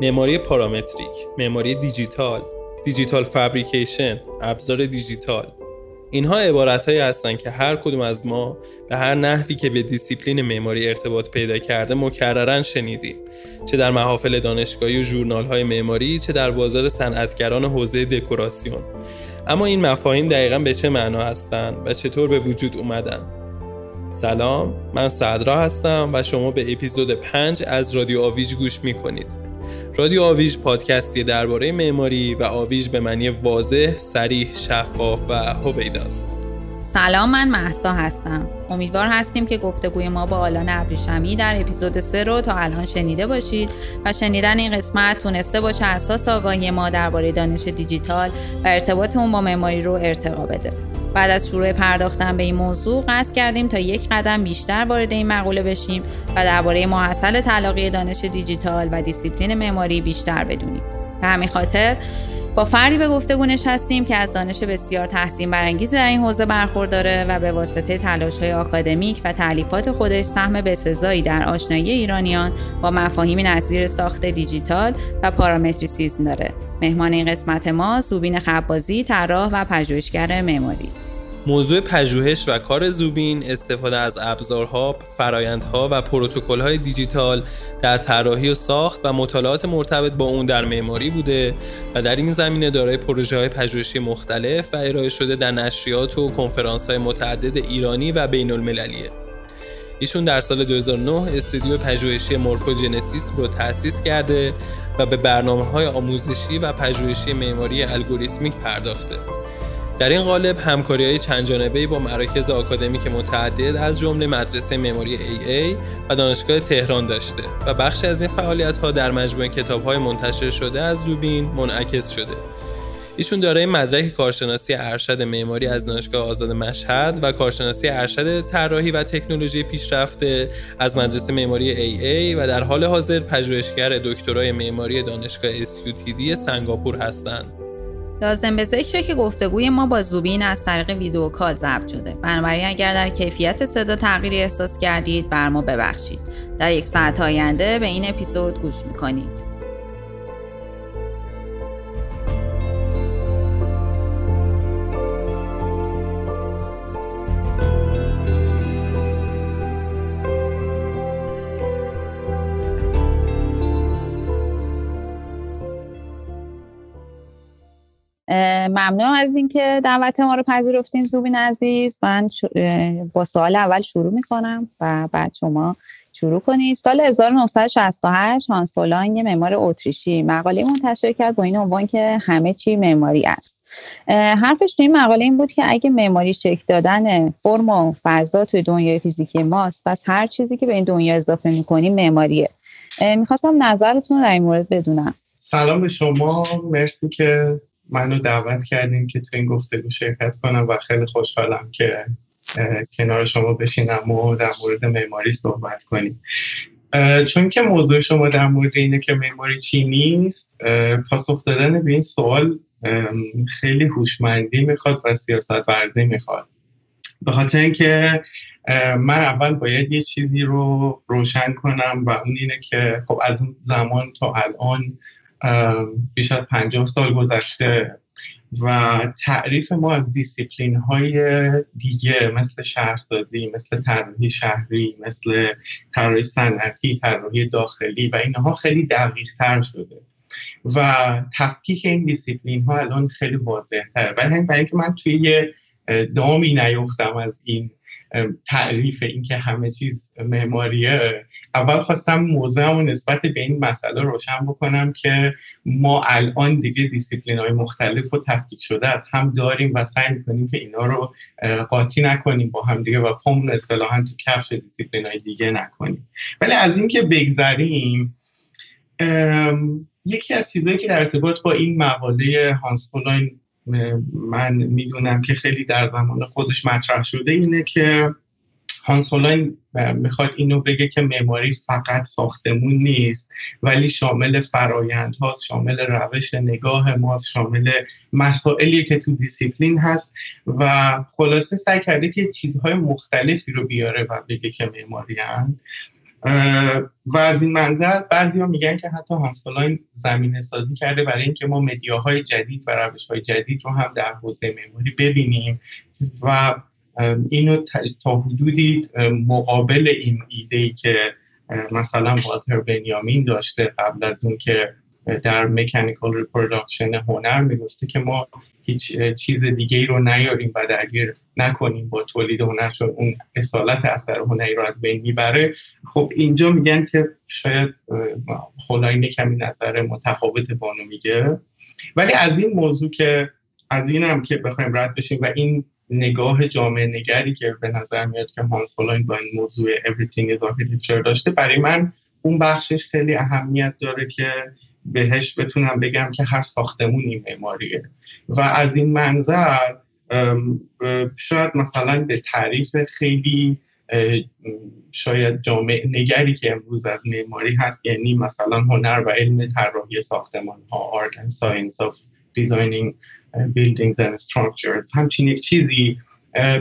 معماری پارامتریک معماری دیجیتال digital fabrication ابزار دیجیتال. اینها عبارت هایی هستند که هر کدوم از ما به هر نحوی که به دیسیپلین معماری ارتباط پیدا کرده مکررا شنیدیم. چه در محافل دانشگاهی و ژورنال های معماری چه در بازار صنعتگران حوزه دکوراسیون. اما این مفاهیم دقیقا به چه معنا هستند و چطور به وجود اومدن؟ سلام من صدرا هستم و شما به اپیزود 5 از رادیو آویج گوش می کنید رادیو آویژ پادکستی درباره معماری و آویژ به معنی واضح، سریح، شفاف و هویداست. سلام من محسا هستم. امیدوار هستیم که گفتگوی ما با آلان ابریشمی در اپیزود 3 رو تا الان شنیده باشید و شنیدن این قسمت تونسته باشه اساس آگاهی ما درباره دانش دیجیتال و ارتباط اون با معماری رو ارتقا بده. بعد از شروع پرداختن به این موضوع قصد کردیم تا یک قدم بیشتر وارد این مقوله بشیم و درباره محل تلاقی دانش دیجیتال و دیسیپلین معماری بیشتر بدونیم به همین خاطر با فردی به گفتگو نشستیم که از دانش بسیار تحسین برانگیز در این حوزه برخورداره و به واسطه تلاش های آکادمیک و تألیفات خودش سهم بسزایی در آشنایی ایرانیان با مفاهیم نظیر ساخت دیجیتال و parametricism داره. مهمان این قسمت ما زوبین خبازی، طراح و پژوهشگر معماری. موضوع پژوهش و کار زوبین استفاده از ابزارها، فرایندها و پروتکل‌های دیجیتال در طراحی و ساخت و مطالعات مرتبط با اون در معماری بوده و در این زمینه دارای پروژه های پژوهشی مختلف و ارائه شده در نشریات و کنفرانس های متعدد ایرانی و بین المللیه. ایشون در سال 2009 استودیو پژوهشی مورفوجنسیس رو تأسیس کرده و به برنامه های آموزشی و پژوهشی معماری الگوریتمیک پرداخته. در این قالب همکاری های چند جانبه با مراکز آکادمیک متعدد از جمله مدرسه معماری AA و دانشگاه تهران داشته و بخشی از این فعالیت ها در مجموعه کتاب های منتشر شده از زوبین منعکس شده ایشون دارای مدرک کارشناسی ارشد معماری از دانشگاه آزاد مشهد و کارشناسی ارشد طراحی و تکنولوژی پیشرفته از مدرسه معماری AA و در حال حاضر پژوهشگر دکترای معماری دانشگاه SUTD سنگاپور هستند. لازم به ذکره که گفتگوی ما با زوبین از طریق ویدیو کال ضبط شده. بنابراین اگر در کیفیت صدا تغییری احساس کردید بر ما ببخشید. در یک ساعت آینده به این اپیزود گوش می‌کنید. ممنون از اینکه دعوت ما رو پذیرفتین زوبین عزیز. من با سوال اول شروع می‌کنم و بعد شما شروع کنید. سال 1968 هانس یه معمار اتریشی مقاله منتشر کرد با این عنوان که همه چی معماری است. حرفش توی این مقاله این بود که اگه معماری شکل دادن فرم و فضا توی دنیای فیزیکی ماست پس هر چیزی که به این دنیا اضافه می‌کنیم معماریه. می‌خواستم نظرتون رو در این مورد بدونم. سلام به شما. مرسی که منو دعوت کردیم که تو این گفتگو شرکت کنم و خیلی خوشحالم که کنار شما بشینم و در مورد معماری صحبت کنیم. چون که موضوع شما در مورد اینه که معماری چی نیست پاسخ دادن به این سوال خیلی هوشمندی می‌خواد و سیاست ورزی می‌خواد. به خاطر اینکه من اول باید یه چیزی رو روشن کنم و اون اینه که خب از اون زمان تا الان بیش از پنجاه سال گذشته و تعریف ما از دیسیپلین های دیگه مثل شهرسازی مثل طراحی شهری مثل طراحی صنعتی طراحی داخلی و اینها خیلی دقیق تر شده و تفکیک این دیسیپلین ها الان خیلی واضح تر برای اینکه من توی یه دامی نیفتم از این تعریف اینکه همه چیز معماریه. اول خواستم موضعمو نسبت به این مسئله روشن بکنم که ما الان دیگه دیسیپلین های مختلف و تفکیک شده از هم داریم و سعی می‌کنیم که اینا رو قاطی نکنیم با هم دیگه و پامون اصطلاحا تو کفش دیسیپلین های دیگه نکنیم. ولی از اینکه بگذریم یکی از چیزهایی که در ارتباط با این مقاله هانس من می‌دونم که خیلی در زمان خودش مطرح شده اینه که هانس می‌خواد اینو بگه که معماری فقط ساختمون نیست ولی شامل فرایند هاست شامل روش نگاه ماست شامل مسائلی که تو دیسیپلین هست و خلاصه سعی کرده که چیزهای مختلفی رو بیاره و بگه که معماری و از این منظر بعضی ها میگن که حتی هانس هولاین زمینه سازی کرده برای اینکه ما media های جدید و روش های جدید رو هم در حوزه معماری ببینیم و اینو تا حدودی مقابل این ایده ای که مثلا والتر بنیامین داشته قبل از اون که در mechanical reproduction هنر می‌گفته که ما هیچ چیز دیگه ای رو نیاریم و درگیر نکنیم با تولید هنر چون اون اصالت اثر هنری رو از بین می‌بره. خب اینجا میگن که شاید خدایی کمی نظر متفاوت با اونو میگه. ولی از این موضوع که از این هم که بخوایم رد بشیم و این نگاه جامعه نگری که به نظر میاد که هانس هولاین با این موضوع everything is architecture داشته برای من اون بخشش خیلی اهمیت داره که بهش بتونم بگم که هر ساختمونی معماریه. و از این منظر شاید مثلا به تعریف خیلی شاید جامع نگری که امروز از معماری هست یعنی مثلا هنر و علم طراحی ساختمان ها art and science of designing buildings and structures همچین یک چیزی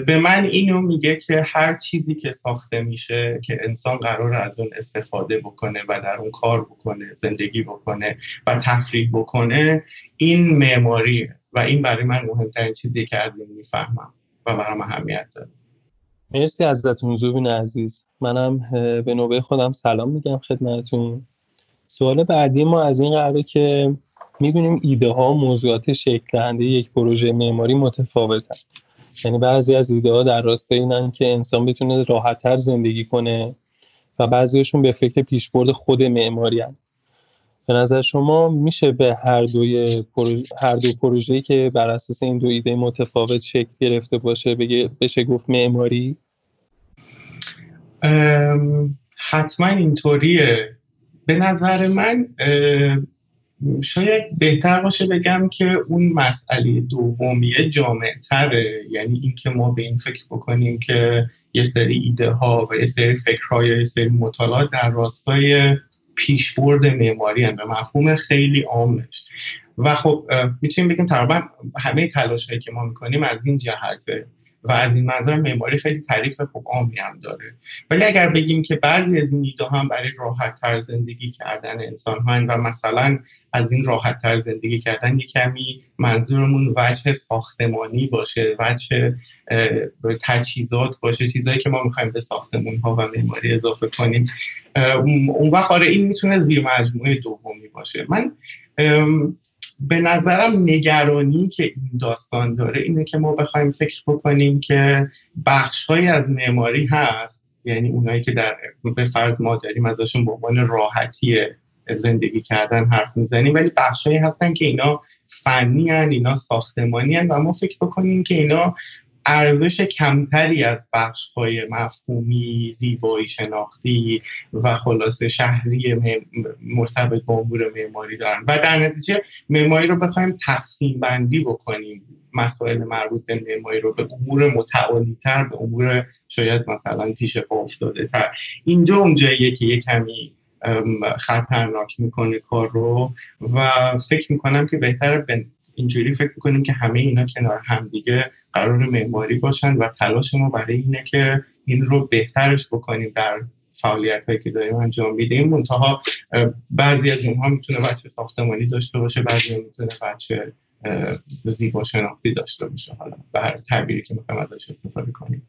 به من اینو میگه که هر چیزی که ساخته میشه که انسان قرار از اون استفاده بکنه و در اون کار بکنه زندگی بکنه و تفریح بکنه این معماری و این برای من مهمترین چیزی که از این می‌فهمم و برام اهمیت داره. مرسی ازتون زوبین عزیز. منم به نوبه خودم سلام میگم خدمتون سوال بعدی ما از این قراره که می‌دونیم ایده ها و موضوعات شکل یک پروژه معماری متفاوتن. یعنی بعضی از ایده ها در راستای اینن که انسان بتونه راحتتر زندگی کنه و بعضیشون به فکر پیشبرد خود معماری هن. به نظر شما میشه به هر دوی هر دو پروژه‌ای که بر اساس این دو ایده متفاوت شکل گرفته باشه بگه بشه گفت معماری حتما اینطوریه به نظر من شاید بهتر باشه بگم که اون مسئله دومیه جامع تره. یعنی اینکه ما به این فکر بکنیم که یه سری ایده ها و یه سری فکرهای یه سری مطالعات در راستای پیشبرد معماری هم به مفهوم خیلی عامش. و خب می‌تونیم بگیم تقریبا همه تلاش هایی که ما می‌کنیم از این جهته و از این منظر معماری خیلی تعریف خوب عامی هم داره. ولی اگر بگیم که بعضی از این ایده هم برای راحت تر زندگی کردن انسان ها و مثلا از این راحت تر زندگی کردن یه کمی منظورمون وجه ساختمانی باشه وجه تجهیزات باشه چیزهایی که ما می‌خوایم به ساختمون ها و معماری اضافه کنیم. اون وقت آره این می‌تونه زیر مجموعه دومی باشه. من به نظرم نگرانی که این داستان داره اینه که ما بخوایم فکر بکنیم که بخشهایی از معماری هست. یعنی اونایی که در به فرض ما داریم ازشون به عنوان راحتی زندگی کردن حرف می‌زنیم ولی بخشهایی هستن که اینا فنی هن اینا ساختمانی هن و ما فکر بکنیم که اینا ارزش کمتری از بخش های مفهومی زیبایی شناختی و خلاصه شهری مرتبط با امور معماری دارن. و در نتیجه معماری رو بخوایم تقسیم بندی بکنیم. مسائل مربوط به معماری رو به امور متعالی تر به امور شاید مثلا پیش پا افتاده تر اینجا اونجاییه که یه کمی خطرناک می‌کنه کار رو و فکر می‌کنم که بهتر اینجوری فکر می‌کنیم که همه اینا کنار همدیگه قرار معماری باشن و تلاش ما برای اینه که این رو بهترش بکنیم در فعالیت هایی که داریم انجام میدیم. منتها بعضی از اونها می‌تونه وجه ساختمانی داشته باشه بعضی می‌تونه وجه زیبا شناختی داشته باشه. حالا به تعبیری که می‌خوایم ازش استفاده کنیم.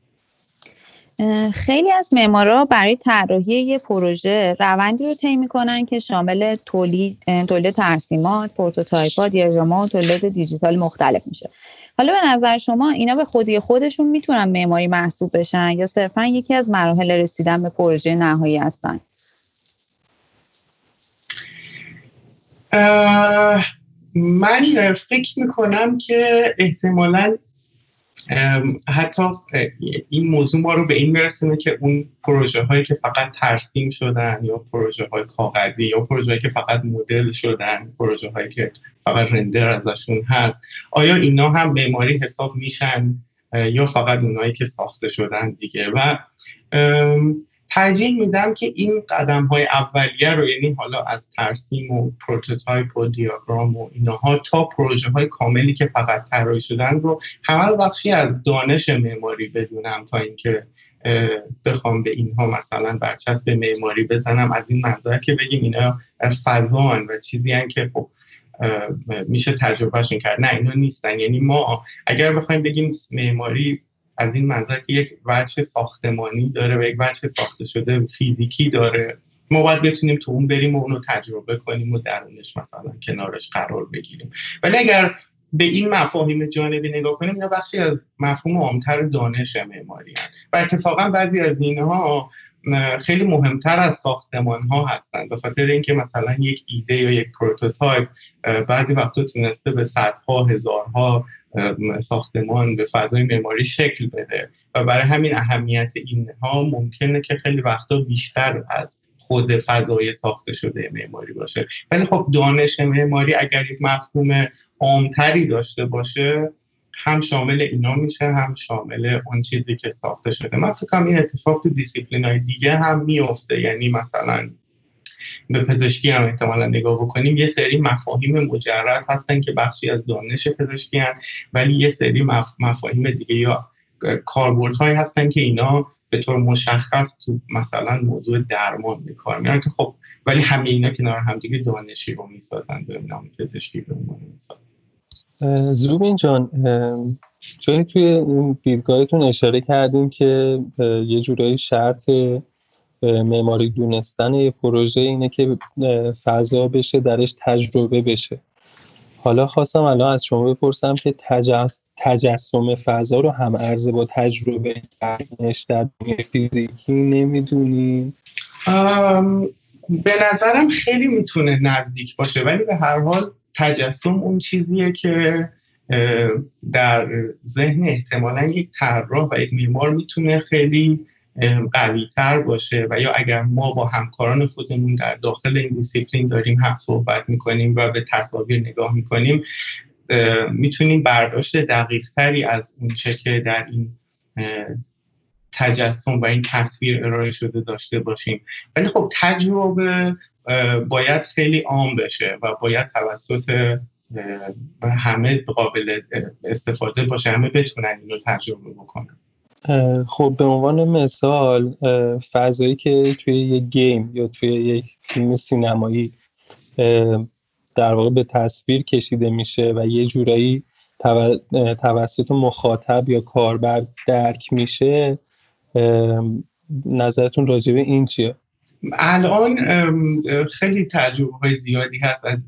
خیلی از معمارا برای طراحی یه پروژه روندی رو طی می‌کنن که شامل تولید تولید ترسیمات، prototype ات، دیاگرامات و تولید دیجیتال مختلف میشه. حالا به نظر شما اینا به خودی خودشون می‌تونن معماری محسوب بشن یا صرفا یکی از مراحل رسیدن به پروژه نهایی هستن؟ من فکر می‌کنم که احتمالا حتی این موضوع ما رو به این میرسونه که اون پروژه هایی که فقط ترسیم شدن یا پروژه های کاغذی یا پروژه هایی که فقط مدل شدن پروژه هایی که فقط render ازشون هست آیا اینا هم معماری حساب میشن؟ یا فقط اونایی که ساخته شدن دیگه؟ و ترجیح میدم که این قدم های اولیه رو یعنی حالا از ترسیم و prototype و دیاگرام و اینها تا پروژه های کاملی که فقط طراحی شدن رو همه رو بخشی از دانش معماری بدونم تا اینکه بخوام به اینها مثلا برچسب معماری بزنم. از این منظر که بگیم اینا فضان و چیزی هن که خب میشه تجربهشون کرد. نه اینا نیستن. یعنی ما اگر بخوایم بگیم معماری از این منظر که یک وجه ساختمانی داره و یک وجه ساخته شده فیزیکی داره. ما باید بتونیم تو اون بریم و اونو تجربه کنیم و درونش مثلا کنارش قرار بگیریم. ولی اگر به این مفاهیم جانبی نگاه کنیم اینا بخشی از مفهوم عامتر دانش معماری و اتفاقا بعضی از اینها خیلی مهمتر از ساختمان ها هستن. به خاطر اینکه مثلا یک ایده یا یک prototype بعضی وقتا تونسته به صدها هزارها ساختمان به فضای معماری شکل بده. و برای همین اهمیت اینها ممکنه که خیلی وقتا بیشتر از خود فضای ساخته شده معماری باشه. ولی خب دانش معماری اگر یک مفهوم عامتری داشته باشه هم شامل اینا میشه هم شامل اون چیزی که ساخته شده. من فکر این اتفاق تو دیسیپلین های دیگه هم میفته یعنی مثلا به پزشکی هم احتمالا نگاه بکنیم یه سری مفاهیم مجرد هستن که بخشی از دانش پزشکی هستن ولی یه سری مف... مفاهیم دیگه یا کاربردهایی هستن که اینا به طور مشخص تو مثلا موضوع درمان به کار میرن که خب ولی همه اینا کنار همدیگه دانشی رو می‌سازن به نام پزشکی به زوبین جان جایی توی این دیدگاهتون اشاره کردیم که یه جورایی شرط معماری دونستن یه پروژه اینه که فضا بشه درش تجربه بشه. حالا خواستم الان از شما بپرسم که تجسم فضا رو هم عرضه با تجربه کردنش در فیزیکی نمی‌دونیم به نظرم خیلی می‌تونه نزدیک باشه ولی به هر حال تجسم اون چیزیه که در ذهن احتمالا یک طراح و یک معمار می‌تونه خیلی قوی تر باشه. و یا اگر ما با همکاران خودمون در داخل این دیسیپلین داریم هم صحبت می‌کنیم و به تصاویر نگاه می‌کنیم می‌تونیم برداشت دقیق تری از اون چه که در این تجسم و این تصویر ارائه شده داشته باشیم. ولی خب تجربه باید خیلی عام بشه و باید توسط همه قابل استفاده باشه همه بتونن اینو تجربه بکنن خب به عنوان مثال فضایی که توی یک گیم یا توی یک فیلم سینمایی در واقع به تصویر کشیده میشه و یه جورایی توسط مخاطب یا کاربر درک میشه نظرتون راجع به این چیه؟ الان خیلی تجربه های زیادی هست از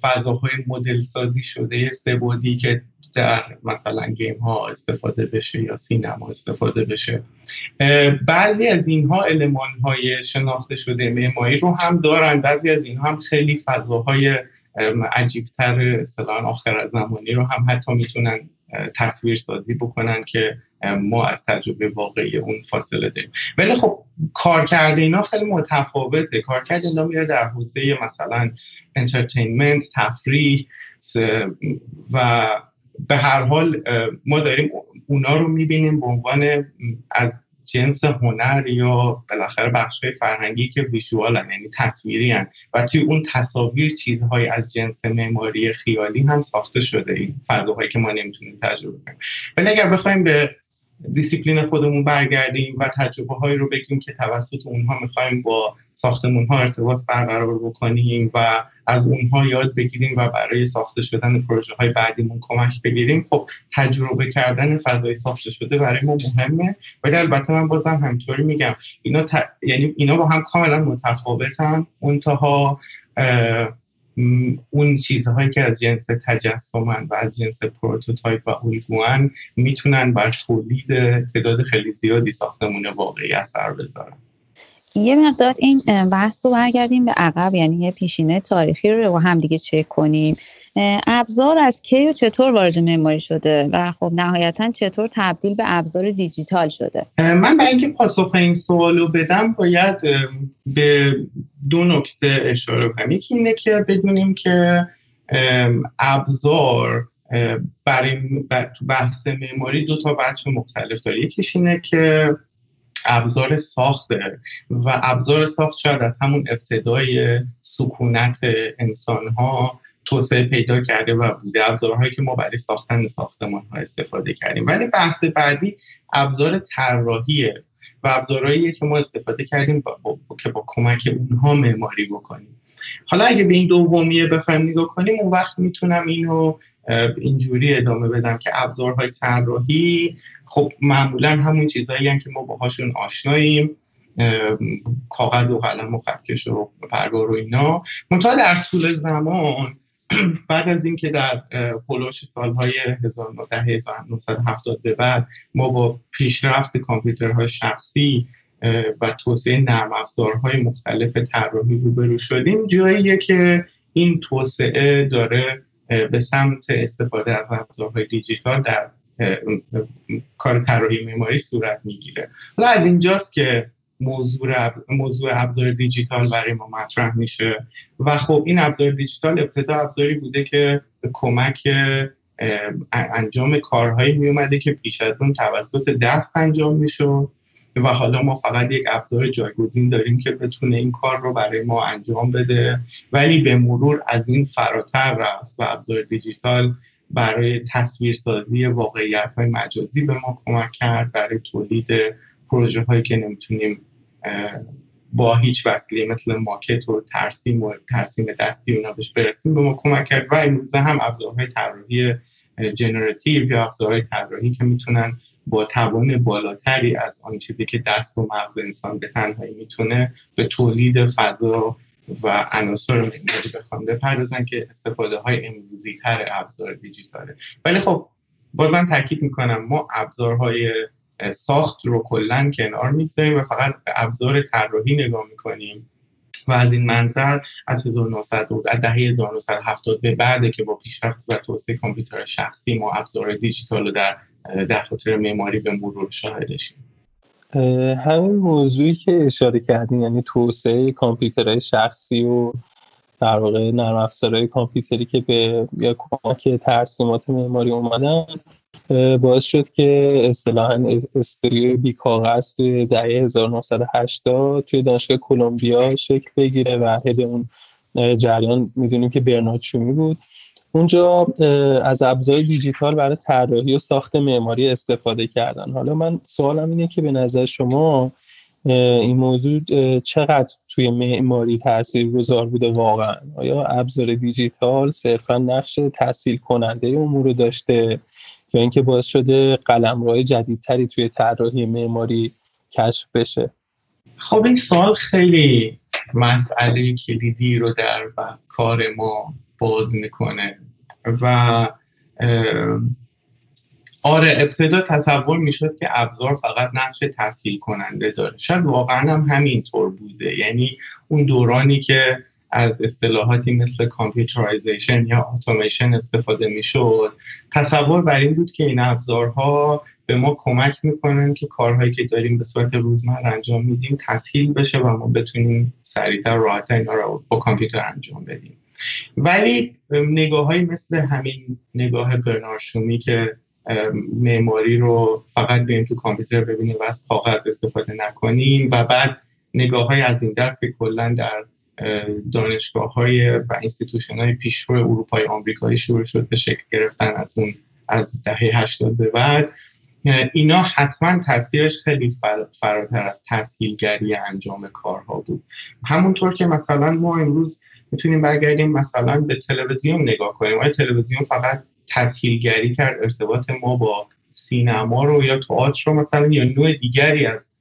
فضاهای مدل سازی شده سبودی که در مثلا گیم ها استفاده بشه یا سینما استفاده بشه. بعضی از اینها علمان های شناخته شده معماری رو هم دارن. بعضی از اینها هم خیلی فضاهای عجیبتر اصطلاحا آخر زمانی رو هم حتی می‌تونن تصویر سازی بکنن که ما از تجربه واقعی اون فاصله داریم. ولی خب کارکرد اینا خیلی متفاوته. کارکرد اینا میره در حوزه مثلا انترتینمنت تفریح و به هر حال ما داریم اونا رو می‌بینیم به عنوان از جنس هنر یا بالاخره بخش فرهنگی که ویژوال یعنی تصویری هن. و توی اون تصاویر چیزهایی از جنس معماری خیالی هم ساخته شده این فضاهایی که ما نمی‌تونیم تجربه کنیم. ولی اگر بخوایم به دیسیپلین خودمون برگردیم و تجربه هایی رو بگیم که توسط اونها می‌خوایم با ساختمون ها ارتباط برقرار بکنیم و از اونها یاد بگیریم و برای ساخته شدن پروژه های بعدیمون کمک بگیریم. خب تجربه کردن فضای ساخته شده برای ما مهمه ولی البته من بازم همطوری میگم اینا یعنی اینا با هم کاملا متفاوتن منتها اون چیزهایی که از جنس تجسمن و از جنس prototype و الگوان می‌تونن بر تولید تعداد خیلی زیادی ساختمون واقعی اثر بذارن. یه مقدار این بحث رو برگردیم به عقب یعنی یه پیشینه تاریخی رو با هم دیگه چک کنیم. ابزار از کی و چطور وارد معماری شده؟ و خب نهایتا چطور تبدیل به ابزار دیجیتال شده؟ من برای اینکه پاسخ این سوال رو بدم باید به دو نکته اشاره کنم. یکی اینه که بدونیم که ابزار برای بحث معماری دو تا بچه مختلف داره. یکیش اینه که ابزار ساخته و ابزار ساخت شاید از همون ابتدای سکونت انسان ها توسعه پیدا کرده و بوده. ابزارهایی که ما برای ساختن ساختمان ها استفاده کردیم. ولی بحث بعدی ابزار طراحیه و ابزارهایی که ما استفاده کردیم با, با, که با کمک اونها معماری بکنیم. حالا اگه به این دومیه بخوایم نگاه کنیم اون وقت می‌تونم اینو اینجوری ادامه بدم که ابزارهای طراحی خب معمولا همون چیزهایی که ما باهاشون آشناییم کاغذ و قلم و خطکش و پرگار و اینا. منتها در طول زمان بعد از اینکه در پولوش سالهای 1970 به بعد ما با پیشرفت کامپیوترهای شخصی و توسعه نرم افزارهای مختلف طراحی روبرو شدیم. جاییه که این توسعه داره به سمت استفاده از ابزارهای دیجیتال در کار طراحی معماری صورت می‌گیره. حالا از اینجاست که موضوع موضوع ابزار دیجیتال برای ما مطرح میشه و خب این ابزار دیجیتال ابتدا ابزاری بوده که کمک انجام کارهایی می اومده که پیش از اون توسط دست انجام می‌شد. و حالا ما فقط یک ابزار جایگزین داریم که بتونه این کار رو برای ما انجام بده ولی به مرور از این فراتر رفت و ابزار دیجیتال برای تصویرسازی واقعیت های مجازی به ما کمک کرد برای تولید پروژه هایی که نمی‌تونیم با هیچ وسیله مثل ماکت و ترسیم و ترسیم دستی اونا بهش برسیم به ما کمک کرد. و امروزه هم ابزارهای طراحی جنراتیو یا ابزارهای طراحی که می‌تونن با توان بالاتری از آن چیزی که دست و مغز انسان به تنهایی می‌تونه به تولید فضا و عناصر معماری بخوان بپردازن که استفاده های امروزی تر ابزار دیجیتاله. ولی خب بازم تاکید می‌کنم ما ابزارهای ساخت رو کلا کنار می‌گذاریم و فقط به ابزار طراحی نگاه می‌کنیم و از این منظر از 1900 از دهه 1970 به بعده که با پیشرفت و توسعه کامپیوتر شخصی ما ابزار دیجیتال رو در دفاتر معماری به مرور شاهدشیم همین موضوعی که اشاره کردین یعنی توسعه کامپیوترهای شخصی و در واقع نرم افزارهای کامپیوتری که به یا کمک ترسیمات معماری اومدن باعث شد که اصطلاحا استریو بی کاغذ توی دهه 1980 توی دانشگاه کلمبیا شکل بگیره و هد اون جریان می‌دونیم که برنارد شومی بود. اونجا از ابزار دیجیتال برای طراحی و ساخت معماری استفاده کردن. حالا من سوالم اینه که به نظر شما این موضوع چقدر توی معماری تاثیر گذار بوده واقعا؟ آیا ابزار دیجیتال صرفا نقش تحصیل کننده امور رو داشته یا اینکه باعث شده قلمرو جدیدتری توی طراحی معماری کشف بشه؟ خب این سوال خیلی مسئله کلیدی رو در کار ما باز می‌کنه. و آره ابتدا تصور می‌شد که ابزار فقط نقش تسهیل کننده داره. شاید واقعا هم همینطور بوده. یعنی اون دورانی که از اصطلاحاتی مثل computerization یا اتوماسیون استفاده می‌شد تصور بر این بود که این ابزارها به ما کمک می‌کنن که کارهایی که داریم به صورت روزمره انجام میدیم تسهیل بشه و ما بتونیم سریعتر راحتتر اینا رو با کامپیوتر انجام بدیم. ولی نگاه های مثل همین نگاه برنارد چومی که معماری رو فقط بیایم تو کامپیوتر ببینیم و از کاغذ استفاده نکنیم و بعد نگاه های از این دست که کلا در دانشگاه های و institution های پیشرو اروپای آمریکایی شروع شد به شکل گرفتن از اون از دهه 80 به بعد اینا حتما تاثیرش خیلی فراتر از تسهیلگری انجام کارها بود. همونطور که مثلا ما امروز می‌تونیم برگردیم مثلا به تلویزیون نگاه کنیم. آیا تلویزیون فقط تسهیلگری کرد ارتباط ما با سینما رو یا تئاتر رو مثلا یا نوع دیگری از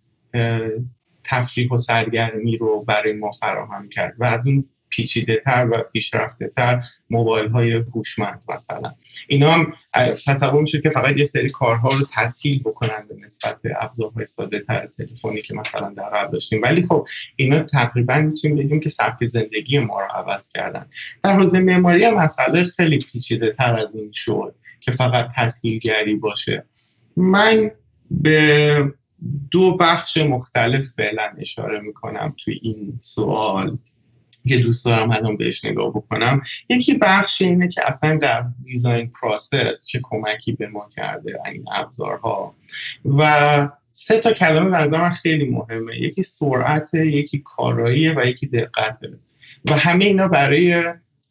تفریح و سرگرمی رو برای ما فراهم کرد؟ و از اون پیچیده تر و پیشرفته تر موبایل های هوشمند مثلا. اینا هم تصور میشه که فقط یه سری کارها رو تسهیل بکنن به نسبت به ابزارهای ساده تر تلفنی که مثلا در قبل داشتیم. ولی خب اینا تقریبا می‌تونیم بگیم که سبک زندگی ما رو عوض کردن. در حوزه معماری هم مسئله خیلی پیچیده تر از این شد که فقط تسهیلگری باشه. من به دو بخش مختلف فعلا اشاره می‌کنم توی این سوال. که دوست دارم الان بهش نگاه بکنم یکی بخش اینه که اصلا در design process چه کمکی به ما کرده این ابزارها. و سه تا کلمه به خیلی مهمه. یکی سرعت یکی کاراییه و یکی دقته و همه اینا برای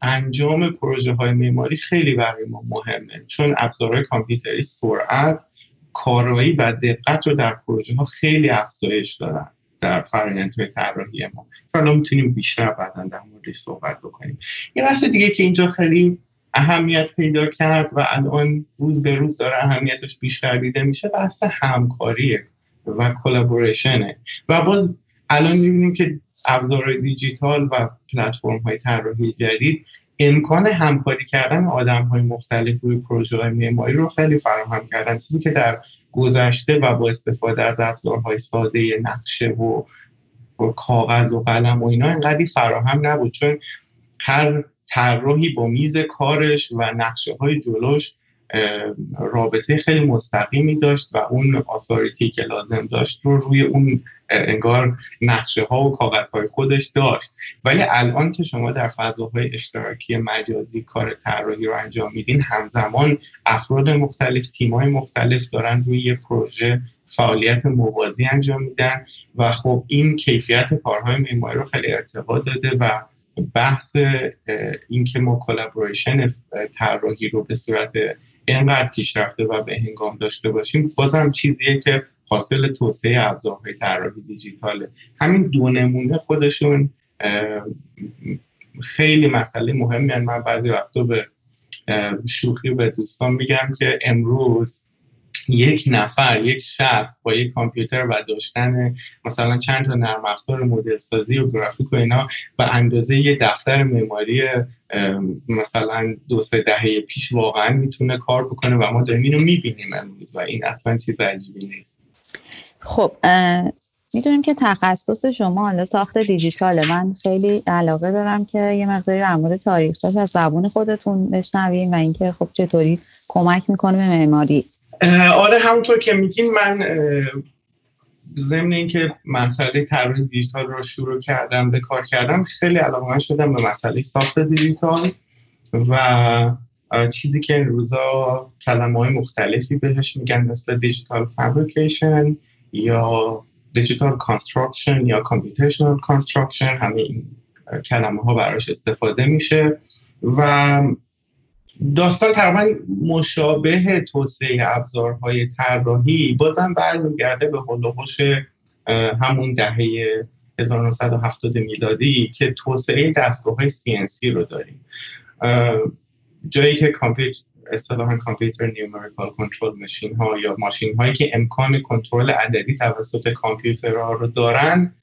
انجام پروژه های معماری خیلی برای ما مهمه. چون ابزارهای کامپیوتری سرعت کارایی و دقت رو در پروژه ها خیلی افزایش دادن. در فرآیندهای طراحی ما. حالا می‌تونیم بیشتر بعدا در موردش صحبت بکنیم. یه بحث دیگه که اینجا خیلی اهمیت پیدا کرد و الان روز به روز داره اهمیتش بیشتر دیده میشه بحث همکاریه و کلابوریشنه و باز الان می‌بینیم که ابزارهای دیجیتال و پلتفرم های طراحی جدید امکان همکاری کردن آدم های مختلف روی پروژه های معماری رو خیلی فراهم کردن. چیزی که در گذشته و با استفاده از ابزارهای ساده نقشه و, کاغذ و قلم و اینا انقدری فراهم نبود چون هر طراحی با میز کارش و نقشه های جلوش رابطه خیلی مستقیمی داشت و اون آثاریتی که لازم داشت رو روی اون انگار نقشه ها و کاغذ های خودش داشت. ولی الان که شما در فضاهای اشتراکی مجازی کار طراحی رو انجام میدین همزمان افراد مختلف تیمای مختلف دارن روی یه پروژه فعالیت موازی انجام میدن و خب این کیفیت کارهای معماری رو خیلی ارتقا داده و بحث اینکه ما کلابوریشن طراحی رو به صورت اینقدر پیشرفته و به هنگام داشته باشیم بازم چیزیه که حاصل توسعه ابزارهای طراحی دیجیتاله. همین دو نمونه خودشون خیلی مسئله مهمی من بعضی وقتا به شوخی به دوستان میگم که امروز یک نفر یک شخص با یک کامپیوتر و داشتن مثلا چند تا نرم افزار مدل سازی و گرافیک و اینا و اندازه یه دفتر معماری مثلا دو سه دهه پیش واقعا می‌تونه کار بکنه و ما داریم اینو می‌بینیم امروز و این اصلا چیز عجیبی نیست. خب می‌دونیم که تخصص شما حالا ساخت دیجیتاله. من خیلی علاقه دارم که یه مقداری در مورد تاریخش از زبون خودتون بشنویم و اینکه خب چطوری کمک می‌کنه به معماری. آره همونطور که میگین من ضمن اینکه مسئله طراحی دیجیتال رو شروع کردم به کار کردم خیلی علاقه شدم به مسئله ساخت دیجیتال و چیزی که این روزا کلمه های مختلفی بهش میگن مثل دیجیتال فابریکیشن یا digital construction یا computational construction همه این کلمه ها براش استفاده میشه و داستان تقریبا مشابه توسعه ابزارهای طراحی بازم برمیگرده به حول و حوش همون دهه 1970 میلادی که توسعه دستگاه های CNC رو داریم. جایی که کامپیوتر اصطلاحا computer numerical control ماشین ها یا ماشین هایی که امکان کنترل عددی توسط کامپیوترها رو دارن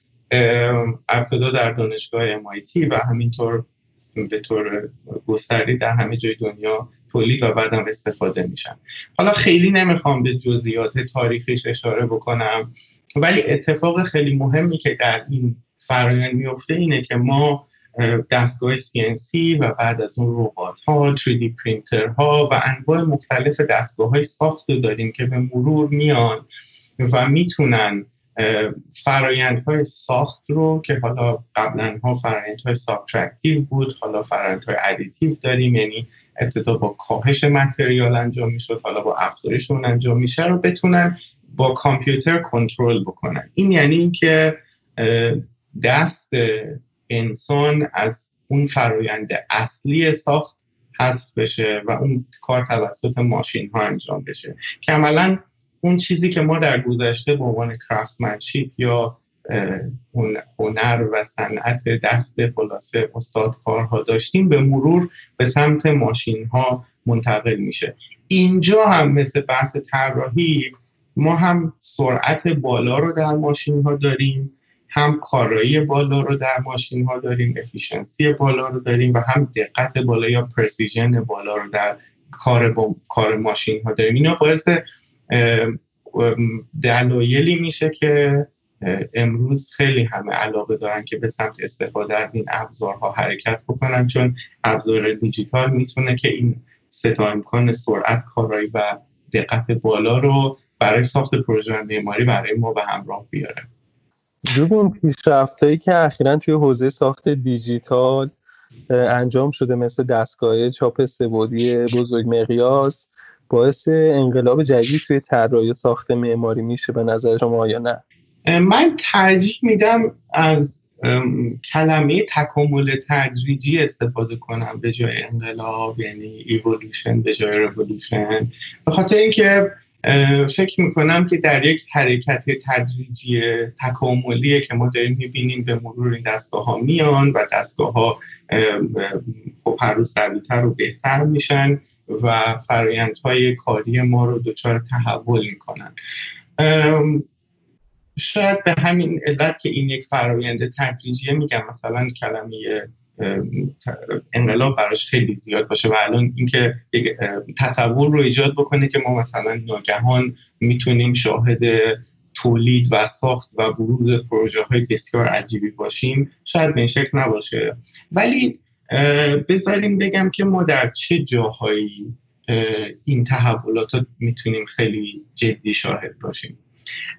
ابتدا در دانشگاه MIT و همینطور به طور گستردی در همه جای دنیا تولید و بعدم استفاده میشن. حالا خیلی نمی‌خوام به جزئیات تاریخیش اشاره بکنم ولی اتفاق خیلی مهمی که در این فرایند میفته اینه که ما دستگاه CNC و بعد از اون ربات ها 3D پرینتر ها و انواع مختلف دستگاه های ساخت داریم که به مرور میان و می‌تونن فرایندهای ساخت رو که حالا قبلا ها فرایندهای subtractive بود حالا فرایندهای additive داریم یعنی ابتدا با کاهش متریال انجام می‌شد حالا با افزایش اون انجام میشه رو بتونن با کامپیوتر کنترل بکنن. این یعنی اینکه دست انسان از اون فرایند اصلی ساخت حذف بشه و اون کار توسط ماشین ها انجام بشه. که عملا اون چیزی که ما در گذشته به عنوان کرافسمنشیپ یا هنر و صنعت دست خلاصه کارها داشتیم به مرور به سمت ماشین ها منتقل میشه. اینجا هم مثل بحث طراحی ما هم سرعت بالا رو در ماشین ها داریم هم کارایی بالا رو در ماشین ها داریم افیشنسی بالا رو داریم و هم دقت بالا یا پرسیژن بالا رو در کار با کار ماشین ها داریم. اینا باعث دلایلی میشه که امروز خیلی همه علاقه دارن که به سمت استفاده از این ابزارها حرکت بکنن چون ابزار دیجیتال می‌تونه که این ستا امکان سرعت کارایی و دقت بالا رو برای ساخت پروژه معماری برای ما به همراه بیاره. جوبین پیشرفتهایی که اخیرا توی حوزه ساخت دیجیتال انجام شده مثل دستگاه چاپ سه‌بعدی بزرگ مقیاس باعث انقلاب جدید توی طراحی ساخت معماری میشه به نظر شما یا نه؟ من ترجیح میدم از کلمه تکامل تدریجی استفاده کنم به جای انقلاب یعنی ایولوشن به جای رولوشن به خاطر اینکه فکر می‌کنم که در یک حرکت تدریجی تکاملیه که ما داریم می‌بینیم به مرور این دستگاه ها میان و دستگاه ها خب هر روز قویتر و بهتر میشن. و فرایندهای کاری ما رو دچار تحول می‌کنن. شاید به همین علت که این یک فرایند تدریجیه میگم مثلا کلمه انقلاب براش خیلی زیاد باشه و الان اینکه تصور رو ایجاد بکنه که ما مثلا ناگهان می‌تونیم شاهد تولید و ساخت و بروز پروژه های بسیار عجیبی باشیم شاید به این شکل نباشه. ولی بذاریم بگم که ما در چه جاهایی این تحولات رو می‌تونیم خیلی جدی شاهد باشیم.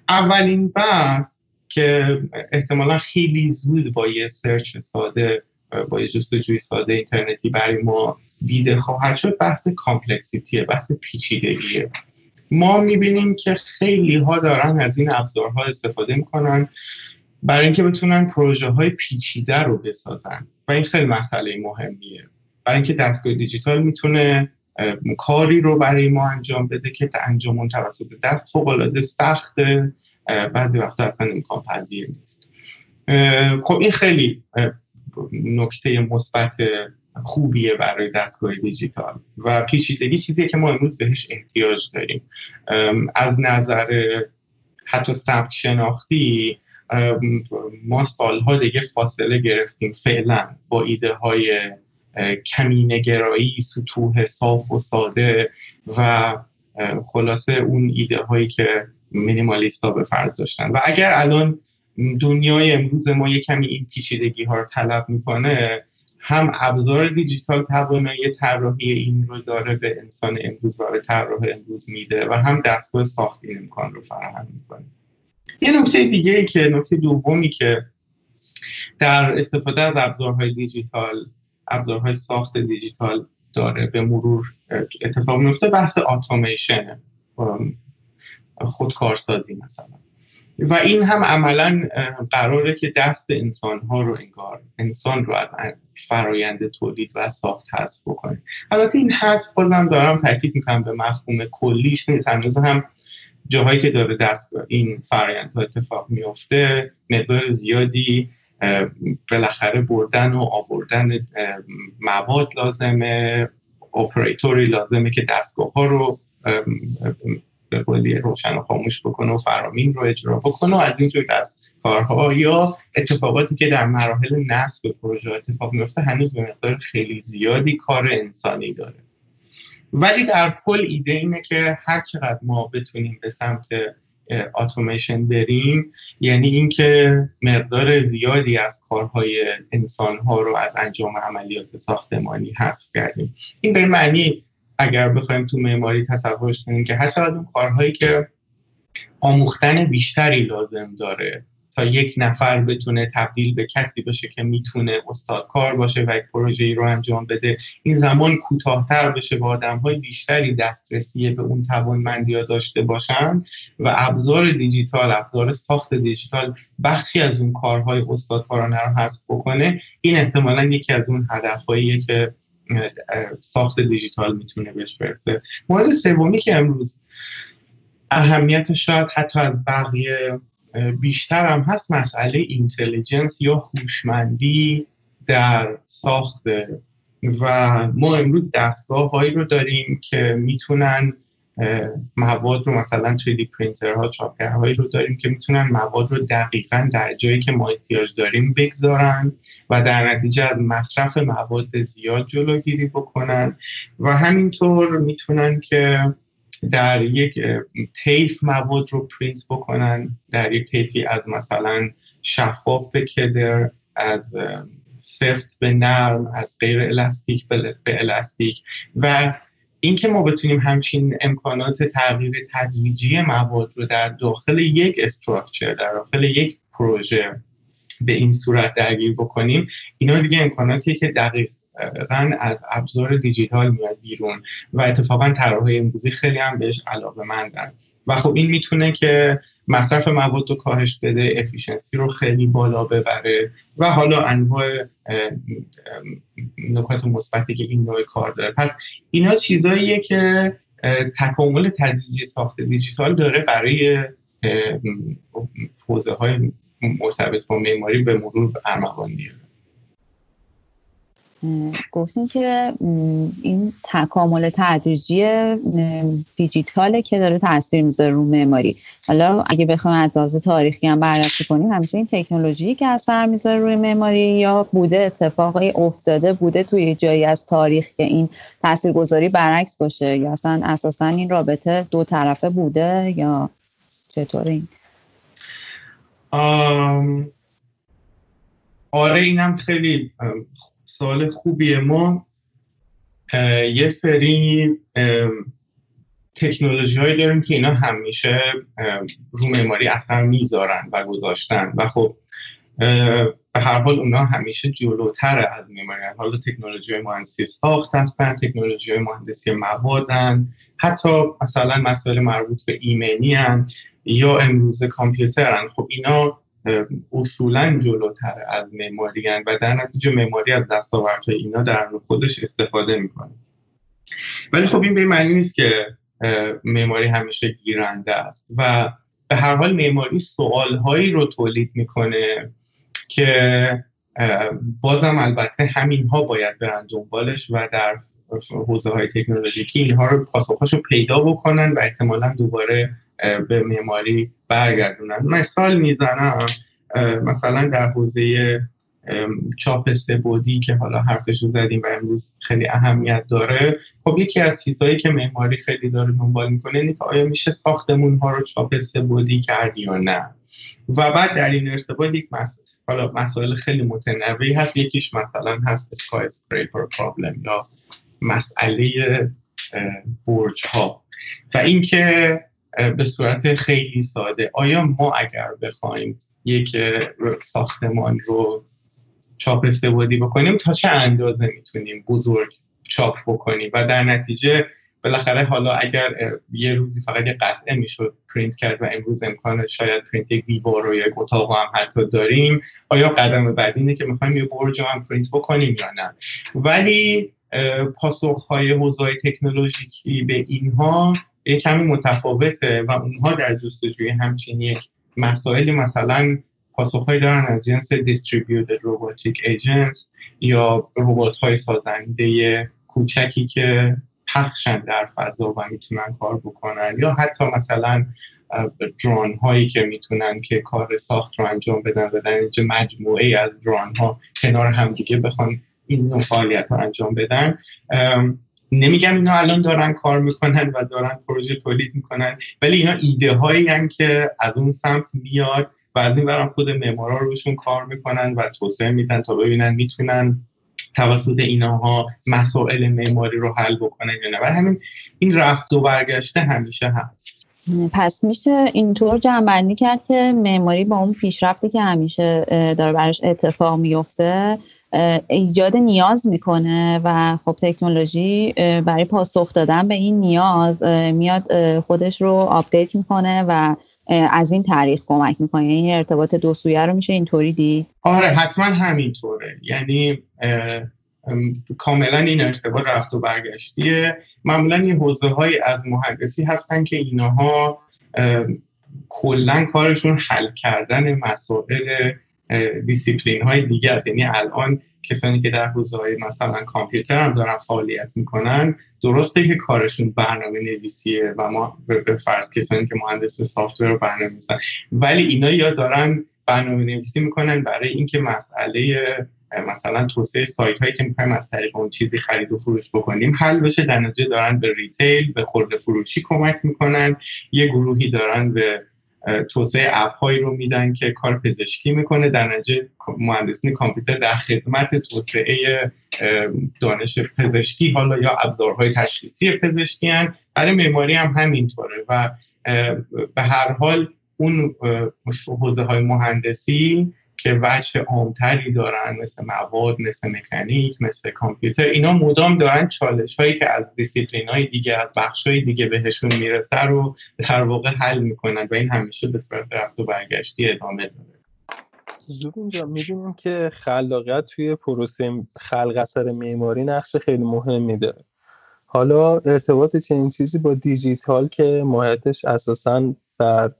اولین بحث که احتمالا خیلی زود با یه search ساده با یه جستجوی ساده اینترنتی برای ما دیده خواهد شد بحث complexity ه بحث پیچیدگیه. ما می‌بینیم که خیلی ها دارن از این ابزارها استفاده می‌کنن برای اینکه بتونن پروژه های پیچیده رو بسازن. این خیلی مسئله مهمیه. برای اینکه دستگاه دیجیتال می‌تونه کاری رو برای ما انجام بده که انجام اون توسط دست فوق العاده سخت بعضی وقتا اصلا امکان پذیر نیست. خب این خیلی نکته مثبت خوبیه برای دستگاه دیجیتال و پیچیدگی چیزیه که ما امروز بهش احتیاج داریم. از نظر حتی ثبت شناختی ما سالها دیگه فاصله گرفتیم فعلا با ایده های کمینگرایی سطوح صاف و ساده و خلاصه اون ایده هایی که مینیمالیست ها به فرض داشتن. و اگر الان دنیای امروز ما یه کمی این پیچیدگی ها رو طلب می‌کنه هم ابزار دیجیتال توانایی طراحی این رو داره به انسان امروز و به طراح امروز میده و هم دستگاه ساخت این امکان رو فراهم می‌کنه. یه نکته دیگه ای که نکته دومی که در استفاده از ابزارهای دیجیتال ابزارهای ساخت دیجیتال داره به مرور اتفاق میفته بحث اتوماسیون خودکارسازی مثلا. و این هم عملا قراره که دست انسان ها رو انگار انسان رو از فرایند تولید و ساخت حذف بکنه. البته این حذف بازم دارم تاکید می‌کنم به مفهوم کلیش نیست هنوز هم جاهایی که داره دست این فرایند اتفاق میفته مقدار زیادی بالاخره بردن و آوردن مواد لازمه اپراتوری لازمه که دستگاه ها رو به قولی روشن و خاموش بکنه و فرامین رو اجرا بکنه و از اینجور دست کارها یا اتفاقاتی که در مراحل نصب پروژه اتفاق میفته هنوز به مقدار خیلی زیادی کار انسانی داره. ولی در کل ایده اینه که هر چقدر ما بتونیم به سمت اتوماسیون بریم یعنی اینکه مقدار زیادی از کارهای انسانها رو از انجام عملیات ساختمانی حذف کردیم. این به معنی اگر بخوایم تو معماری تصورش کنیم که هر چقدر اون کارهایی که آموختن بیشتری لازم داره تا یک نفر بتونه تبدیل به کسی بشه که می‌تونه استادکار باشه و یک پروژه رو انجام بده. این زمان کوتاهتر بشه و آدم های بیشتری دسترسی به اون توانمندی ها داشته باشن و ابزار دیجیتال ابزار ساخت دیجیتال بخشی از اون کارهای استادکارانه رو حذف بکنه. این احتمالا یکی از اون هدفهاییه که ساخت دیجیتال می‌تونه بهش برسه. مورد سومی که امروز اهمیت شاید حتی از بقیه بیشتر هم هست مسئله اینتلیجنس یا هوشمندی در ساخت. و ما امروز دستگاه هایی رو داریم که می‌تونن مواد رو مثلا 3D پرینتر ها هایی رو داریم که می‌تونن مواد رو دقیقا در جایی که ما احتیاج داریم بگذارن و در نتیجه از مصرف مواد زیاد جلوگیری بکنن. و همینطور می‌تونن که در یک تیف مواد رو پرینت بکنن در یک تیفی از مثلا شفاف به کدر از سفت به نرم از غیر الاستیک به الاستیک. و اینکه ما بتونیم همچین امکانات تغییر تدریجی مواد رو در داخل یک استراکچر در داخل یک پروژه به این صورت درگیر بکنیم اینا دیگه امکاناتی که دقیق از ابزار دیجیتال میاد بیرون و اتفاقا طراحهای امروزی خیلی هم بهش علاقه مندن و خب این می‌تونه که مصرف مواد رو کاهش بده افیشنسی رو خیلی بالا ببره و حالا انواع نکات مثبتی که این نوع کار داره. پس اینا چیزاییه که تکامل تدریجی ساخت دیجیتال داره برای حوزه های مرتبط با معماری به مرور ارمغان میاره گفتین که این تکامل تدریجی دیجیتاله که داره تاثیر می‌ذاره رو معماری. حالا اگه بخوایم از لحاظ تاریخی هم بررسی کنیم همیشه این تکنولوژی که اثر می‌ذاره روی معماری یا بوده اتفاقی افتاده بوده توی جایی از تاریخ که این تاثیرگذاری برعکس باشه یا اصلا اساسا این رابطه دو طرفه بوده یا چطور این؟ آره اینم خیلی سال خوبیه ما یه سری تکنولوژی هایی داریم که اینا همیشه رو معماری اثر می‌ذارن و گذاشتن و خب به هر حال اونا همیشه جلوتر از معماری. حالا تکنولوژی مهندسی ساخت هستن تکنولوژی مهندسی موادن حتی مثلا مسائل مربوط به ایمنی هن یا امروز کامپیوترن. خب اینا اصولا جلوتر از معماری و در نتیجه معماری از دستاوردهای اینا در خودش استفاده می‌کنه. ولی خب این به معنی نیست که معماری همیشه گیرنده است و به هر حال معماری سوالهایی رو تولید می‌کنه که بازم البته همین ها باید برن دنبالش و در حوزه های تکنولوژیکی اینها رو پاسخاشو پیدا بکنن و احتمالا دوباره به معماری برگردونن. مثال می‌زنم مثلا در حوزه چاپ سبودی که حالا حرفش رو زدیم و امروز خیلی اهمیت داره. خب یکی از چیزهایی که معماری خیلی داره دنبال می‌کنه اینه که آیا میشه ساختمون ها رو چاپ سبودی کرد یا نه؟ و بعد در این ارتباط یک مس... حالا مسائل خیلی متنوعی هست. یکیش مثلا هست اسکای اسکریپر پرابلم یا مسئله برج ها و اینکه به صورت خیلی ساده. آیا ما اگر بخوایم یک ساختمان رو چاپ سه‌بعدی بکنیم تا چه اندازه می‌تونیم بزرگ چاپ بکنیم؟ و در نتیجه بالاخره حالا اگر یه روزی فقط یه قطعه می‌شد پرینت کرد و امروز امکان شاید پرینت یک دیوار و یک اتاق هم حتی داریم آیا قدم بعدی اینه که می‌خوایم یه برج هم پرینت بکنیم یا نه؟ ولی پاسخ های حوزه تکنولوژیکی به اینها یه کمی متفاوته و اونها در جستجوی همچین یک مسائلی مثلا پاسخهایی دارن از جنس Distributed Robotic Agents یا ربات های سازنده کوچکی که پخشن در فضا و می‌تونن کار بکنن یا حتی مثلا درون هایی که می‌تونن که کار ساخت رو انجام بدن و در مجموعه از درون ها کنار همدیگه بخوان این نوع فعالیت رو انجام بدن. نمیگم اینا الان دارن کار می‌کنن و دارن پروژه تولید می‌کنن ولی اینا ایده هایی که از اون سمت میاد و از این برم خود معمارا روشون کار می‌کنن و توسعه میدن تا ببینن می‌تونن توسط اینها مسائل معماری رو حل بکنن یا نه. برای همین این رفت و برگشته همیشه هست. پس میشه اینطور جنبندی کرد که معماری با اون پیشرفتی که همیشه داره برش اتفاق میفته ایجاد نیاز می‌کنه و خب تکنولوژی برای پاسخ دادن به این نیاز میاد خودش رو آپدیت می‌کنه و از این تاریخ کمک می‌کنه. این یعنی ارتباط دو سویه رو میشه اینطوری دید؟ آره حتما همینطوره. یعنی کاملا این ارتباط رفت و برگشتیه. معمولا این حوزه های از مهندسی هستن که اینها کلا کارشون حل کردن مسائل دیسیپلین های دیگه است یعنی الان کسانی که در حوزه مثلا کامپیوتر هم دارن فعالیت می‌کنن درسته که کارشون برنامه نویسیه و ما به فرض کسانی که مهندس software برنامه نویسن ولی اینا یا دارن برنامه نویسی می‌کنن برای اینکه مسئله مثلا توسعه سایت هایی که می‌خوایم از طریق اون چیزی خرید و فروش بکنیم حل بشه. در نتیجه دارن به retail به خرده فروشی کمک می‌کنن. یه گروهی دارن به توسعه app هایی رو میدن که کار پزشکی می‌کنه در نتیجه مهندسی کامپیوتر در خدمت توسعه دانش پزشکی حالا یا ابزارهای تشخیصی پزشکی هستن. برای معماری هم همینطوره و به هر حال اون حوزه های مهندسی که وجه عامتری دارن مثل مواد مثل مکانیک مثل کامپیوتر. اینا مدام دارن چالش هایی که از دیسیپلین های دیگه از بخش های دیگه بهشون می‌رسه رو در واقع حل می‌کنن و این همیشه به صورت رفت و برگشتی ادامه داره. زود اینجا می‌بینیم که خلاقیت توی پروسه خلق اثر معماری نقش خیلی مهمی داره. حالا ارتباط چنین چیزی با دیجیتال که ماهیتش اساسا در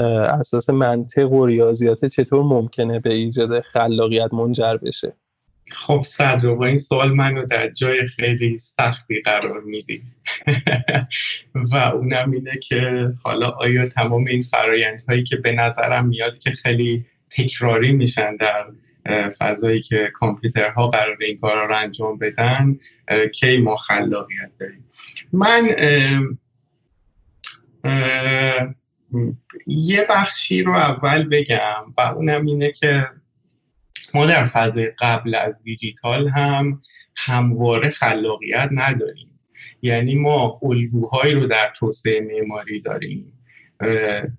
اساس منطق و ریاضیات چطور ممکنه به ایجاد خلاقیت منجر بشه؟ خب صدر با این سوال منو در جای خیلی سختی قرار میدی. و اونم اینه که حالا آیا تمام این فرایندهایی که به نظرم میاد که خیلی تکراری میشن در فضایی که کامپیوترها قرار این کارا رو انجام بدن کی ما خلاقیت داریم؟ من یه بخشی رو اول بگم و اونم اینه که ما در فضای قبل از دیجیتال هم همواره خلاقیت نداریم. یعنی ما الگوهایی رو در توسعه معماری داریم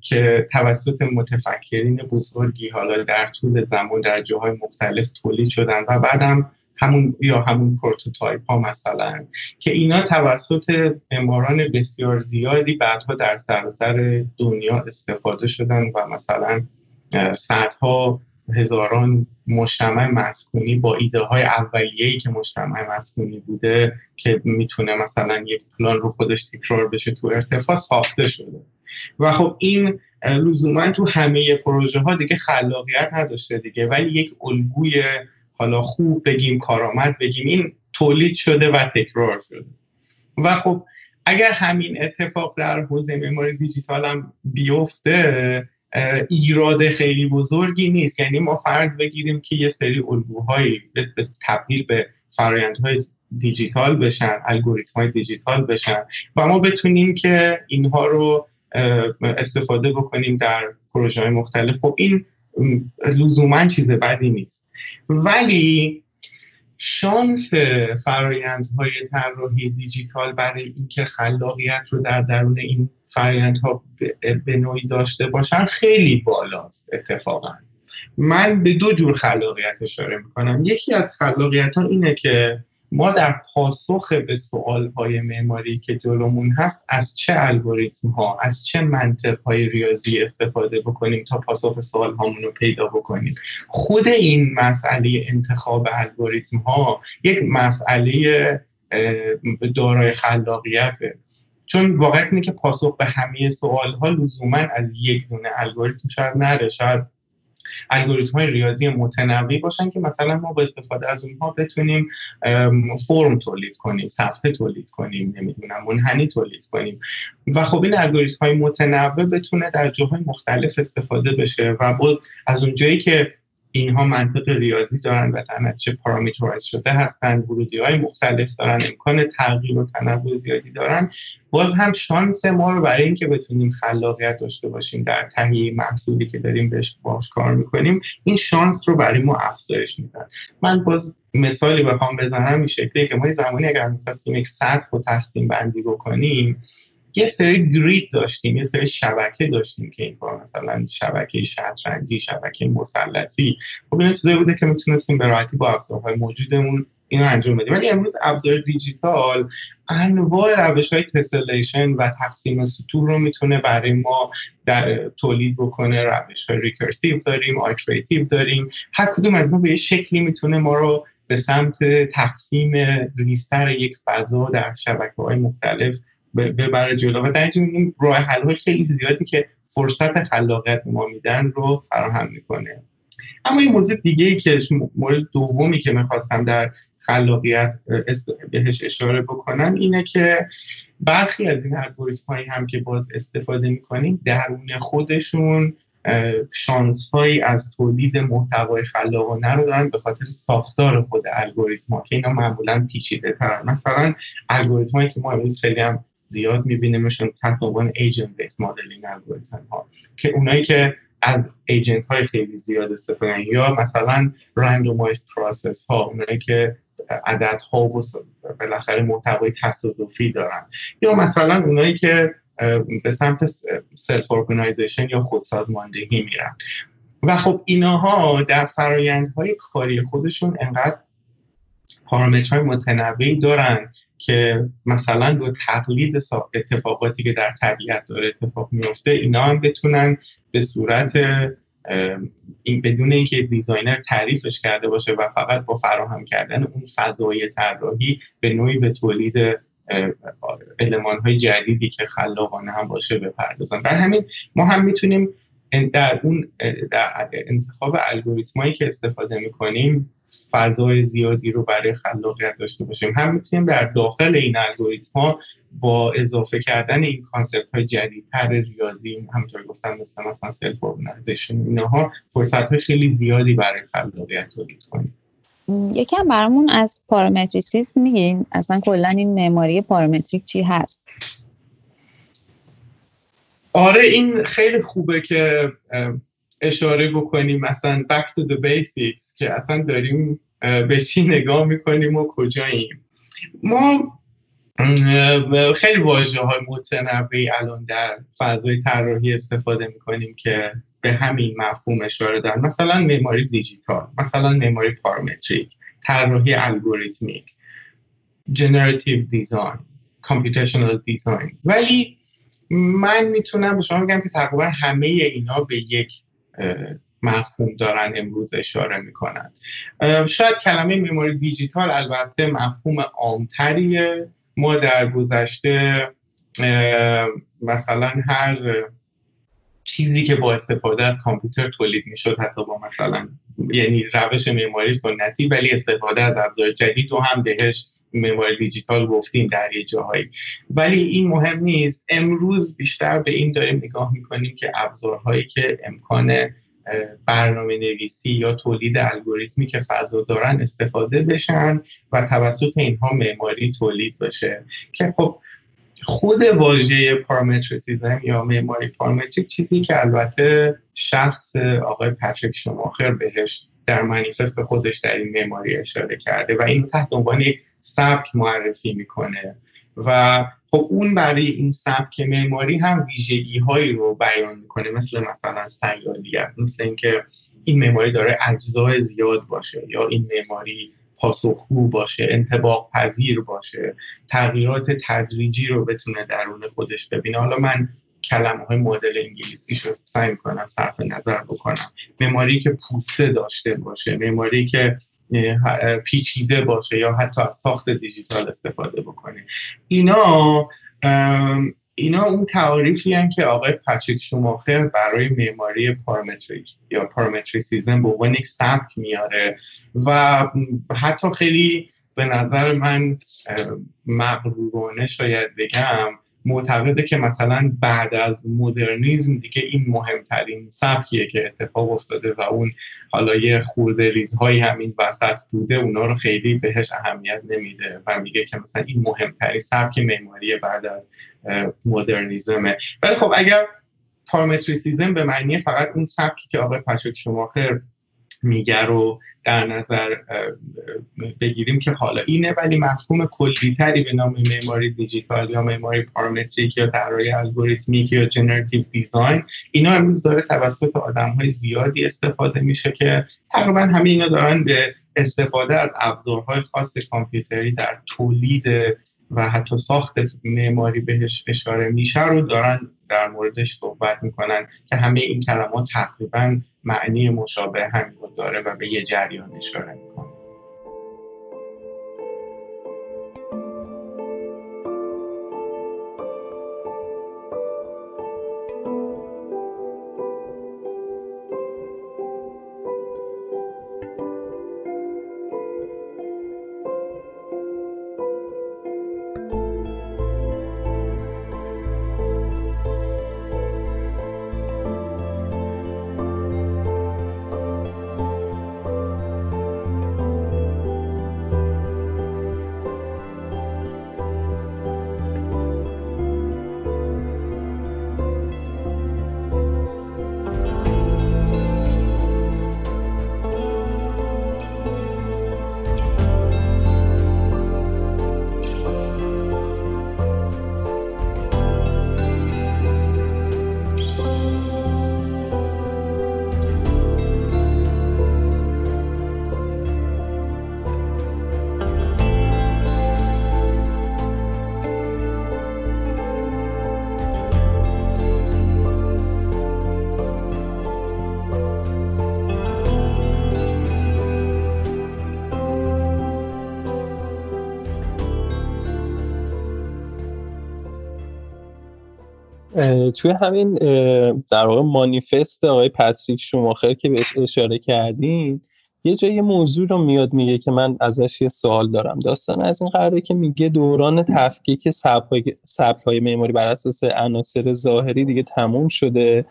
که توسط متفکرین بزرگی حالا در طول زمان در جاهای مختلف تولید شدن و بعدم همون یا همون پروتوتایپ ها مثلا که اینا توسط معماران بسیار زیادی بعدها در سراسر دنیا استفاده شدن و مثلا صدها هزاران مجتمع مسکونی با ایده های اولیه‌ای که مجتمع مسکونی بوده که می‌تونه مثلا یک پلان رو خودش تکرار بشه تو ارتفاع ساخته شده. و خب این لزوما تو همه پروژه ها دیگه خلاقیت نداشته دیگه ولی یک الگوی حالا خوب بگیم کارآمد بگیم این تولید شده و تکرار شده. و خب اگر همین اتفاق در حوزه معماری دیجیتال هم بیفته ایراد خیلی بزرگی نیست. یعنی ما فرض بگیریم که یه سری الگوهایی به تبدیل به فرایندهای دیجیتال بشن الگوریتم های دیجیتال بشن و ما بتونیم که اینها رو استفاده بکنیم در پروژه های مختلف. خب این لزوما چیز بدی نیست. ولی شانس فرایندهای طراحی دیجیتال برای اینکه خلاقیت رو در درون این فرایندها به نوعی داشته باشن خیلی بالاست اتفاقا. من به دو جور خلاقیت اشاره می‌کنم. یکی از خلاقیت ها اینه که ما در پاسخ به سوال های معماری که جلومون هست از چه الگوریتم ها از چه منطق های ریاضی استفاده بکنیم تا پاسخ سوال هامون رو پیدا بکنیم؟ خود این مسئله انتخاب الگوریتم ها یک مسئله دارای خلاقیته. چون واقعیت اینه که پاسخ به همه سوال ها لزوما از یک دونه الگوریتم شاید نره شاید الگوریتم های ریاضی متنوعی باشن که مثلا ما با استفاده از اونها بتونیم فرم تولید کنیم صفحه تولید کنیم نمی‌دونم منحنی تولید کنیم. و خب این الگوریتم های متنوع بتونه در جاهای مختلف استفاده بشه و باز از اونجایی که اینها منطق ریاضی دارن و در نتیجه پارامترایز شده هستن. ورودی های مختلف دارن امکان تغییر و تنوع زیادی دارن. باز هم شانس ما رو برای اینکه بتونیم خلاقیت داشته باشیم در تهیه محصولی که داریم بهش باش کار می‌کنیم این شانس رو برای ما افزایش میدن. من باز مثالی بخوام بزنم این شکلی که ما زمانی اگر می‌خواستیم یک سطح رو تقسیم بندی بکنیم یه سری گرید داشتیم یه سری شبکه داشتیم که این کار مثلا شبکه شطرنجی شبکه مثلثی خب این چیزایی بوده که می‌تونستیم به راحتی با ابزارهای موجودمون اینو انجام بدیم. ولی امروز ابزار دیجیتال انواع روش های tessellation و تقسیم سطوح رو می‌تونه برای ما در تولید بکنه. روش های recursive داریم iterative داریم. هر کدوم از اون به شکلی می‌تونه ما رو به سمت تقسیم ریزتر یک فضا در شبکه های مختلف ببره جلو. و در این راه حل خیلی زیادی که فرصت خلاقیت ما میدن رو فراهم می‌کنه. اما این موضوع دیگه ای که مورد دومی که می‌خواستم در خلاقیت بهش اشاره بکنم اینه که برخی از این الگوریتم هایی هم که باز استفاده می‌کنیم درون خودشون شانس هایی از تولید محتوای خلاقانه رو دارن به خاطر ساختار خود الگوریتم که اینا معمولا پیچیده ترن مثلا الگوریتم که ما امروز خیلی هم زیاد میبینیمشون تحت عنوان ایجنت بیس مدلینگ الگوریتم ها که اونایی که از agent های خیلی زیاد استفاده یا مثلا randomized process ها اونایی که عدد ها و بالاخره محتوای تصادفی دارن. یا مثلا اونایی که به سمت self organization یا خودسازماندهی میرن. و خب اینها در فرایندهای کاری خودشون انقدر پارامترهای متنوعی دارن که مثلا دو تقلید اتفاقاتی که در طبیعت داره اتفاق میفته اینا هم بتونن به صورت این بدون اینکه دیزاینر تعریفش کرده باشه و فقط با فراهم کردن اون فضای طراحی به نوعی به تولید علمان های جدیدی که خلاقانه هم باشه بپردازن. در همین ما هم می‌تونیم در اون در انتخاب الگوریتمایی که استفاده می‌کنیم فضای زیادی رو برای خلاقیت داشته باشیم. هم می‌تونیم در داخل این الگوریتم ها با اضافه کردن این concept های جدیدتر ریاضی همونطور گفتم مثل مثلا self organization اینها فرصت های خیلی زیادی برای خلاقیت تولید کنیم. یکم برامون از پارامتریسیسم میگین. اصلا کلا این معماری پارامتریک چی هست؟ آره این خیلی خوبه که اشاره بکنیم مثلا back to the basics که اصلا داریم به چی نگاه می‌کنیم و کجاییم. ما خیلی واژه های متنوعی الان در فضای طراحی استفاده می‌کنیم که به همین مفهوم اشاره دارن. مثلا معماری دیجیتال مثلا معماری پارامتریک طراحی الگوریتمیک generative design computational design ولی من می‌تونم به شما بگم که تقریبا همه اینا به یک مفهوم دارن امروز اشاره می‌کنن. شاید کلمه معماری دیجیتال البته مفهوم عامتریه. ما در گذشته مثلا هر چیزی که با استفاده از کامپیوتر تولید می‌شد حتی با مثلا یعنی روش معماری سنتی ولی استفاده از ابزار جدید و هم بهش معماری دیجیتال گفتیم در یه جاهایی. ولی این مهم نیست. امروز بیشتر به این داریم نگاه می‌کنیم که ابزارهایی که امکان برنامه نویسی یا تولید الگوریتمی که فضا دارن استفاده بشن و توسط اینها معماری تولید بشه. که خب خود واژه پارامتریسیزم یا معماری پارامتریک چیزی که البته شخص آقای پتریک شماخر بهش در منیفست خودش در این معماری اشاره کرده و این تحت عنوان یک سبک معرفی می‌کنه. و خب اون برای این سبک معماری هم ویژگی هایی رو بیان می‌کنه مثل مثلا سیالیت مثل اینکه این معماری داره اجزای زیاد باشه یا این معماری پاسخگو باشه انتباق پذیر باشه تغییرات تدریجی رو بتونه درون خودش ببینه. حالا من کلمه های مدل انگلیسیش رو سعی کنم صرف نظر بکنم. معماری که پوسته داشته باشه معماری که پیچیده باشه یا حتی از ساخت دیجیتال استفاده بکنه. اینا اینا اون تعاریفی هم که آقای پاتریک شوماخر برای معماری پارامتریک یا پارامتریسیزم به عنوان یک سبک میاره و حتی خیلی به نظر من مغرورانه شاید بگم معتقده که مثلا بعد از مدرنیزم دیگه این مهمترین سبکیه که اتفاق افتاده و اون حالا یه خورده ریزهایی همین وسط بوده اونا رو خیلی بهش اهمیت نمیده و میگه که مثلا این مهمترین سبک معماری بعد از مدرنیزمه. ولی خب اگر پارامتریسیزم به معنی فقط اون سبکی که آقای پاتریک شماخر میگه رو در نظر بگیریم که حالا اینه ولی مفهوم کلیتری به نام معماری دیجیتال یا معماری پارامتریک یا طراحی الگوریتمیک یا generative design اینا امروز داره توسط آدم های زیادی استفاده میشه که تقریبا همه اینا دارن به استفاده از ابزارهای خاص کامپیوتری در تولید و حتی ساخت معماری بهش اشاره میشه رو دارن در موردش صحبت می‌کنن که همه این کلمات تقریبا معنی مشابه همین داره و به یه جریان اشاره توی همین در واقع مانیفست آقای پاتریک شوماخر که بهش اشاره کردین یه جایی موضوع رو میاد میگه که من ازش یه سوال دارم. داستان از این قراره که میگه دوران تفکیک سبک های معماری بر اساس عناصر ظاهری دیگه تموم شده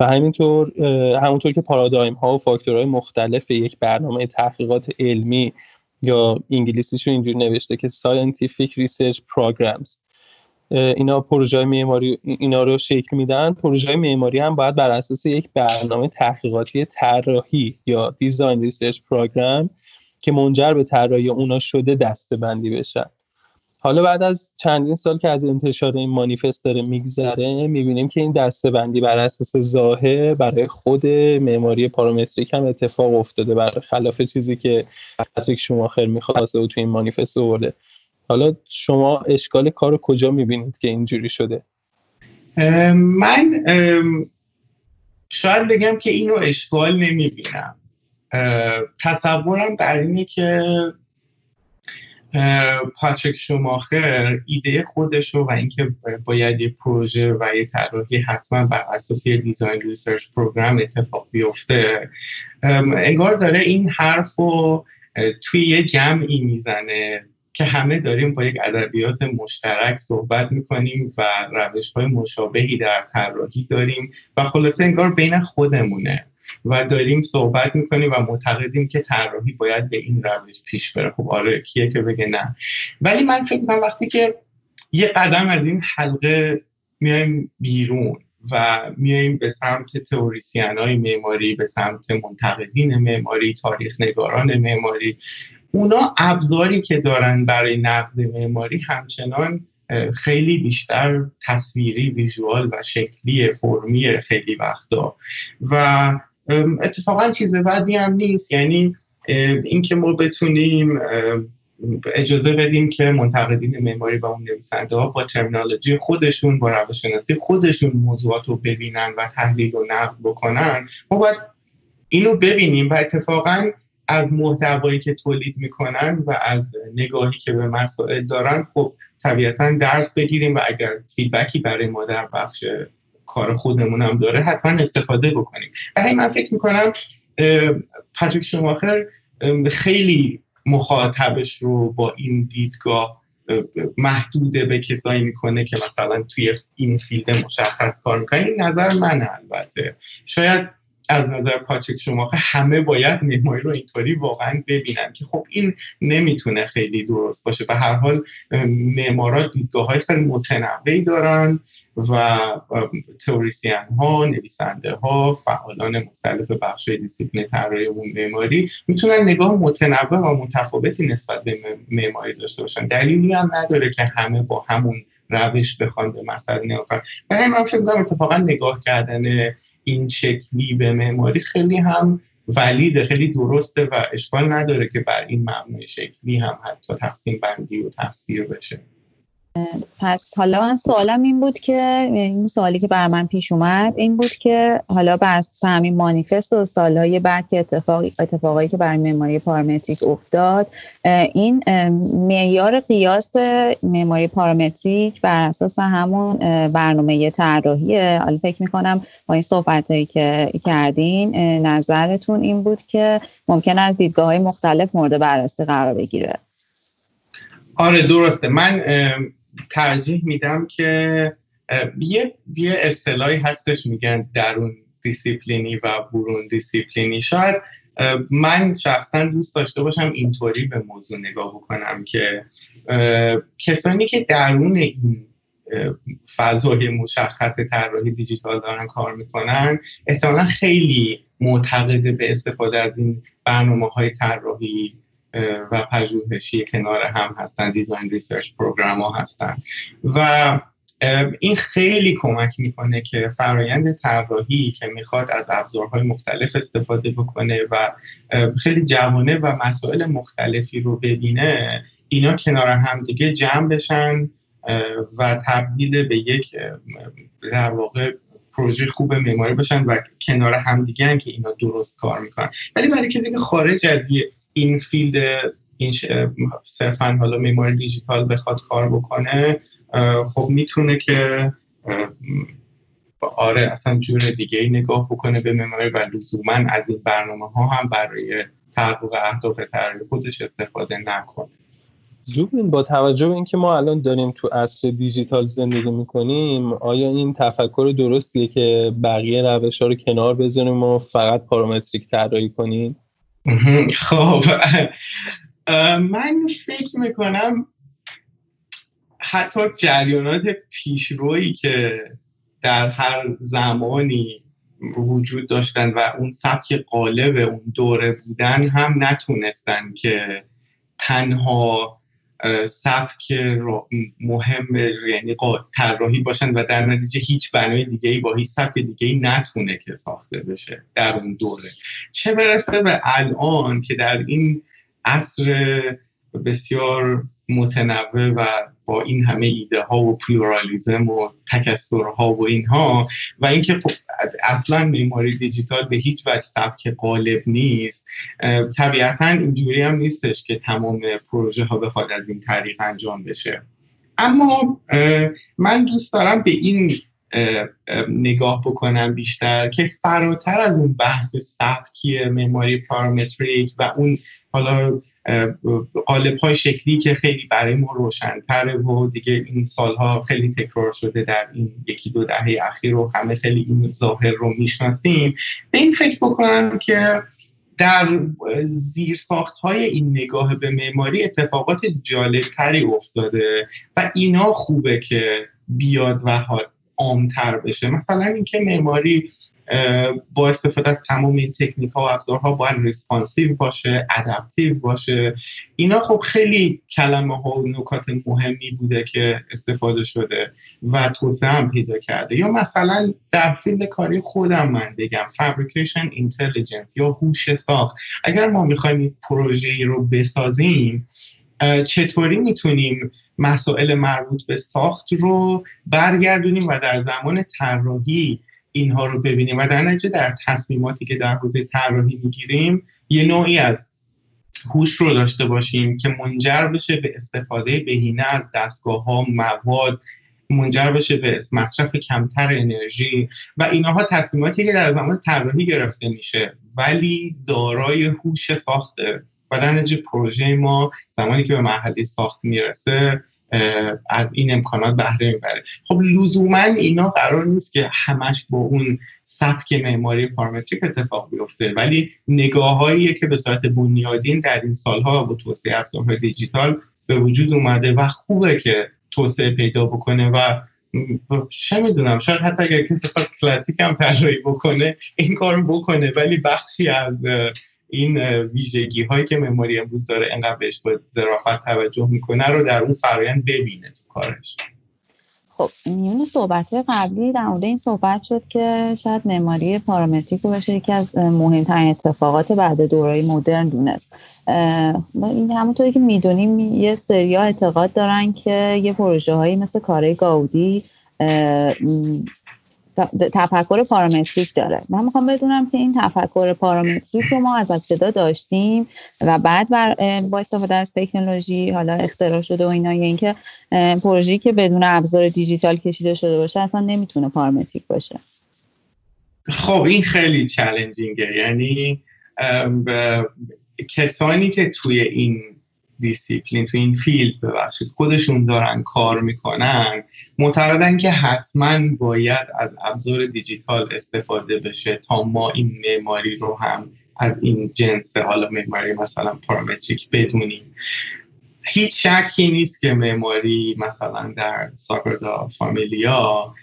و همینطور همونطور که پارادایم ها و فاکتورهای مختلف یک برنامه تحقیقات علمی یا انگلیسیشو اینجوری نوشته که scientific research programs. اینا پروژه معماری اینا رو شکل میدن. پروژه معماری هم باید بر اساس یک برنامه تحقیقاتی طراحی یا design research program که منجر به طراحی اونا شده دسته بندی بشن. حالا بعد از چندین سال که از انتشار این مانیفست داره میگذره می‌بینیم که این دسته بندی بر اساس ظاهر برای خود معماری پارامتریک هم اتفاق افتاده بر خلاف چیزی که از شوماخر می‌خواسته و تو این مانیفست آورده. حالا شما اشکال کار کجا می‌بینید که اینجوری شده؟ من شاید بگم که اینو اشکال نمی‌بینم. تصورم در اینه که پاتریک شوماخر ایده خودش رو و اینکه باید یه پروژه و یه طراحی حتما بر اساس یه design research program اتفاق بیفته انگار داره این حرف رو توی یه جمعی می‌زنه. که همه داریم با یک ادبیات مشترک صحبت می‌کنیم و روش های مشابهی در طراحی داریم و خلاصه انگار بین خودمونه و داریم صحبت می‌کنیم و معتقدیم که طراحی باید به این روش پیش بره. خب آره کیه که بگه نه؟ ولی من فکر می‌کنم وقتی که یه قدم از این حلقه میایم بیرون و میایم به سمت تئوریسین های معماری به سمت منتقدین معماری تاریخ نگاران معماری اونا ابزاری که دارن برای نقد معماری همچنان خیلی بیشتر تصویری ویژوال و شکلی فرمی خیلی وقتا. و اتفاقا چیز بدی هم نیست. یعنی اینکه ما بتونیم اجازه بدیم که منتقدین معماری و اون نویسنده ها با ترمینالوژی خودشون با روش خودشون موضوعات رو ببینن و تحلیل و نقد بکنن ما باید اینو ببینیم و اتفاقا از محتوایی که تولید می‌کنن و از نگاهی که به مسائل دارن خب طبیعتا درس بگیریم و اگر feedback ی برای ما در بخش کار خودمون هم داره حتما استفاده بکنیم. برای من فکر می‌کنم پاتریک شوماخر خیلی مخاطبش رو با این دیدگاه محدود به کسایی می‌کنه که مثلا توی این field مشخص کار می‌کنه این نظر من البته. شاید از نظر پاتریک شوماخر همه باید معماری رو اینطوری واقعا ببینن که خب این نمی‌تونه خیلی درست باشه. به هر حال معمارا دیدگاه های خیلی متنوعی دارن و تئوریسین ها نویسنده ها فعالان مختلف بخش دیسیپلین طراحی و معماری می‌تونن نگاه متنوع و متفاوتی نسبت به معماری داشته باشن. دلیلی هم نداره که همه با همون روش بخوان به مسئله نگاه کنن. من فکر اتفاقا نگاه کردن این شکلی به معماری خیلی هم ولیده خیلی درسته و اشکال نداره که بر این مبنای شکلی هم حتی تقسیم بندی و تفسیر بشه. پس حالا من سوالم این بود که این سوالی که بر من پیش اومد این بود که حالا بر همین مانیفست و سالهای بعد که اتفاق اتفاقایی که بر معماری پارامتریک افتاد این معیار قیاس معماری پارامتریک بر اساس همون برنامه طراحیه حالا فکر می‌کنم با این صحبت هایی که کردین نظرتون این بود که ممکن از دیدگاه های مختلف مورد بررسی قرار بگیره. آره درسته. من ترجیح میدم که یه یه اصطلاحی هستش میگن درون دیسیپلینی و برون دیسیپلینی. شاید من شخصا دوست داشته باشم اینطوری به موضوع نگاه بکنم که کسانی که درون این فضای مشخص طراحی دیجیتال دارن کار می‌کنن احتمالا خیلی معتقد به استفاده از این برنامه های طراحی و پژوهشی کنار هم هستن design research program ها هستن. و این خیلی کمک می‌کنه که فرایند طراحی که می‌خواد از ابزارهای مختلف استفاده بکنه و خیلی جوانه و مسائل مختلفی رو ببینه اینا کنار هم دیگه جمع بشن و تبدیل به یک در واقع پروژه خوب معماری باشن و کنار هم دیگه که اینا درست کار می‌کنن. ولی برای کسی که خارج از این فیلد این صرفا حالا معماری دیجیتال بخواد کار بکنه خب می‌تونه که آره اصلا جور دیگه ای نگاه بکنه به معماری و لزوما از این برنامه ها هم برای تحقق اهداف طراحی خودش استفاده نکنه. زوبین با توجه به اینکه ما الان داریم تو عصر دیجیتال زندگی می‌کنیم آیا این تفکر درستیه که بقیه روش ها رو کنار بذاریم و فقط پارامتریک طراحی کنیم؟ خب. من فکر می‌کنم حتی جریانات پیشرویی که در هر زمانی وجود داشتن و اون سبک قالب اون دوره بودن هم نتونستن که تنها سبک مهم یعنی طراحی باشن و در نتیجه هیچ بنای دیگه ای با هیچ سبک دیگه ای نتونه که ساخته بشه در اون دوره. چه برسه به الان که در این عصر بسیار متنوع و با این همه ایده ها و پلورالیزم و تکسرها و اینها. و اینکه خب اصلا معماری دیجیتال به هیچ وجه سبک قالب نیست. طبیعتا اینجوری هم نیستش که تمام پروژه ها بخواد از این طریق انجام بشه. اما من دوست دارم به این نگاه بکنم بیشتر که فراتر از اون بحث سبکی معماری پارامتریک و اون حالا قالب های شکلی که خیلی برای ما روشنتره و دیگه این سالها خیلی تکرار شده در این یکی دو دهه اخیر و همه خیلی این ظاهر رو می‌شناسیم. به این فکر بکنم که در زیر ساخت های این نگاه به معماری اتفاقات جالبتری افتاده و اینا خوبه که بیاد و عامتر بشه. مثلا اینکه معماری با استفاده از تمام این تکنیک ها و ابزارها باید responsive باشه adaptive باشه. اینا خب خیلی کلمه ها و نکات مهمی بوده که استفاده شده و توسعه هم پیدا کرده. یا مثلا در field کاری خودم من بگم fabrication intelligence یا هوش ساخت. اگر ما می‌خوایم این پروژه رو بسازیم چطوری می‌تونیم مسائل مربوط به ساخت رو برگردونیم و در زمان طراحی اینها رو ببینیم و در نتیجه در تصمیماتی که در حوزه طراحی می‌گیریم یه نوعی از هوش رو داشته باشیم که منجر بشه به استفاده بهینه از دستگاه ها مواد منجر بشه به مصرف کمتر انرژی و اینها تصمیماتی که در زمان طراحی گرفته میشه ولی دارای هوش ساخته. و در نتیجه پروژه ما زمانی که به مرحله ساخت می‌رسه از این امکانات بهره می‌بره. خب لزوما اینا قرار نیست که همش با اون سبک معماری پارامتریک اتفاق بیفته ولی نگاههایی که به صورت بنیادین در این سالها با توسعه ابزارهای دیجیتال به وجود اومده و خوبه که توسعه پیدا بکنه و چه می‌دونم شاید حتی اگر کسی خواست کلاسیک هم طراحی بکنه این کار بکنه ولی بخشی از این ویژگی هایی که مموری امروز داره انقدر بهش با ظرافت توجه می‌کنه رو در اون فرایند ببینه تو کارش. خب میون صحبت قبلی در مورد این صحبت شد که شاید معماری پارامتریک رو بشه یکی از مهمترین اتفاقات بعد دورای مدرن دونست. این همونطوری که می‌دونیم یه سریا اعتقاد دارن که یه پروژه هایی مثل کاره گاودی تفکر پارامتریک داره. من می‌خوام بدونم که این تفکر پارامتریک رو ما از ابتدا داشتیم و بعد بر با استفاده از تکنولوژی حالا اختراع شده و اینا یا اینکه پروژه‌ای که بدون ابزار دیجیتال کشیده شده باشه اصلا نمی‌تونه پارامتریک باشه. خب این خیلی چالنجینگه یعنی کسانی که توی این دیسیپلین تو این field ببخشید. خودشون دارن کار می‌کنن. معتقدن که حتما باید از ابزار دیجیتال استفاده بشه تا ما این معماری رو هم از این جنس حالا معماری مثلا پارامتریک بدونیم. هیچ شکی نیست که معماری مثلا در ساگرادا فامیلیا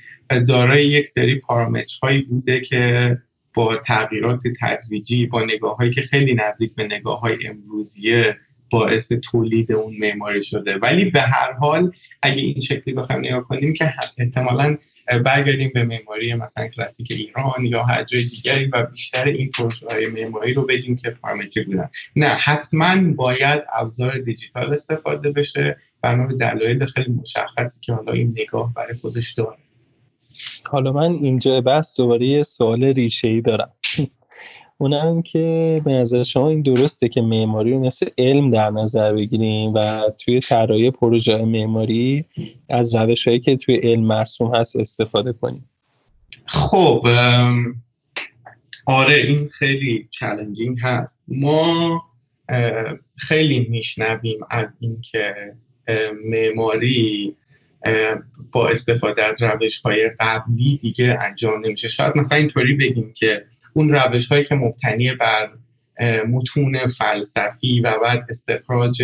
دارای یک سری پارامترهایی بوده که با تغییرات تدریجی با نگاه هایی که خیلی نزدیک به نگاه های امروزیه باعث تولید اون معماری شده. ولی به هر حال اگه این شکلی بخوایم نگاه کنیم که احتمالا برگردیم به معماری مثلا کلاسیک ایران یا هر جای دیگری و بیشتر این پروژه های معماری رو بگیم که پارامتری بودن. نه حتما باید ابزار دیجیتال استفاده بشه. بنا دلایل خیلی مشخصی که حالا این نگاه برای خودش داره. حالا من اینجا بس دوباره یه سوال ریشه ای دارم. اونم که به نظر شما این درسته که معماری رو مثل علم در نظر بگیریم و توی طراحی پروژه معماری از روش هایی که توی علم مرسوم هست استفاده کنیم. خب آره این خیلی چالنجینگ هست. ما خیلی میشنویم از اینکه معماری با استفاده از روش های قبلی دیگه انجام نمیشه. شاید مثلا اینطوری بگیم که اون روش هایی که مبتنی بر متون فلسفی و بعد استخراج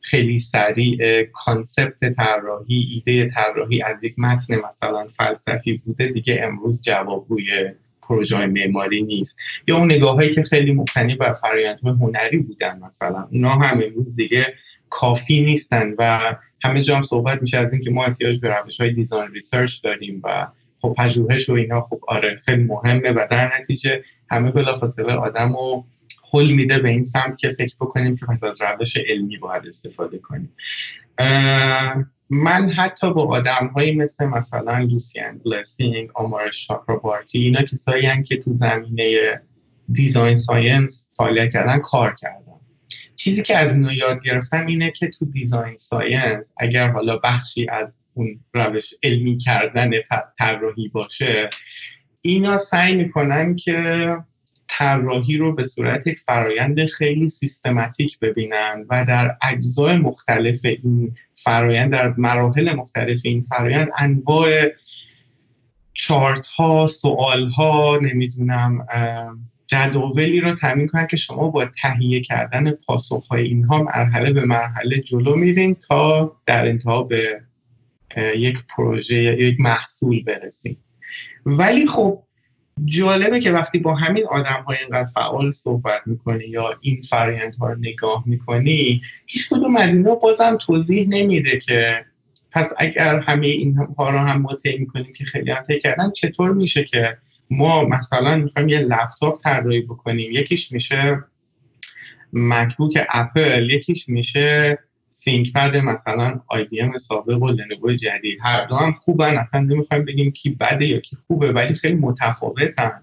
خیلی سریع کانسپت طراحی ایده طراحی از یک متن مثلا فلسفی بوده دیگه امروز جوابگوی پروژه معماری نیست. یا اون نگاه هایی که خیلی مبتنی بر فرآیندهای هنری بودن مثلا. اونا هم امروز دیگه کافی نیستن و همه جا هم صحبت میشه از اینکه ما احتیاج به روش های design research داریم و خب پژوهش و اینا خب آره خیلی مهمه و در نتیجه همه بلافاصله آدم رو هل میده به این سمت که فکر بکنیم که پس از روش علمی باید استفاده کنیم. من حتی با آدم هایی مثل مثلا لوسیان بلسینگ آمارش چاکرابارتی اینا کسایی که تو زمینه design science فعالیت کردن کار کردن. چیزی که از اینو یاد گرفتم اینه که تو design science اگر حالا بخشی از اون روش علمی کردن طراحی باشه اینا سعی می‌کنن که طراحی رو به صورت یک فرایند خیلی سیستماتیک ببینن و در اجزای مختلف این فرایند در مراحل مختلف این فرایند انواع چارت ها سوال ها نمی‌دونم جداولی رو تامین کنن که شما با تهیه کردن پاسخ های اینها مرحله به مرحله جلو میرین تا در انتها به یک پروژه یا یک محصول برسیم. ولی خب جالبه که وقتی با همین آدم های اینقدر فعال صحبت می‌کنی یا این فرایند ها رو نگاه می‌کنی هیچ کدوم از اینا بازم توضیح نمیده که پس اگر همه این ها رو هم ما می‌کنیم که خیلی هم کردن چطور میشه که ما مثلا می‌خوایم یه لپتاپ طراحی بکنیم؟ یکیش میشه مکبوک اپل یکیش میشه پد مثلا آی بی ام سابق و لنوو جدید. هر دو هم خوبن. اصلا نمی‌خوایم بگیم کی بده یا کی خوبه ولی خیلی متفاوتن.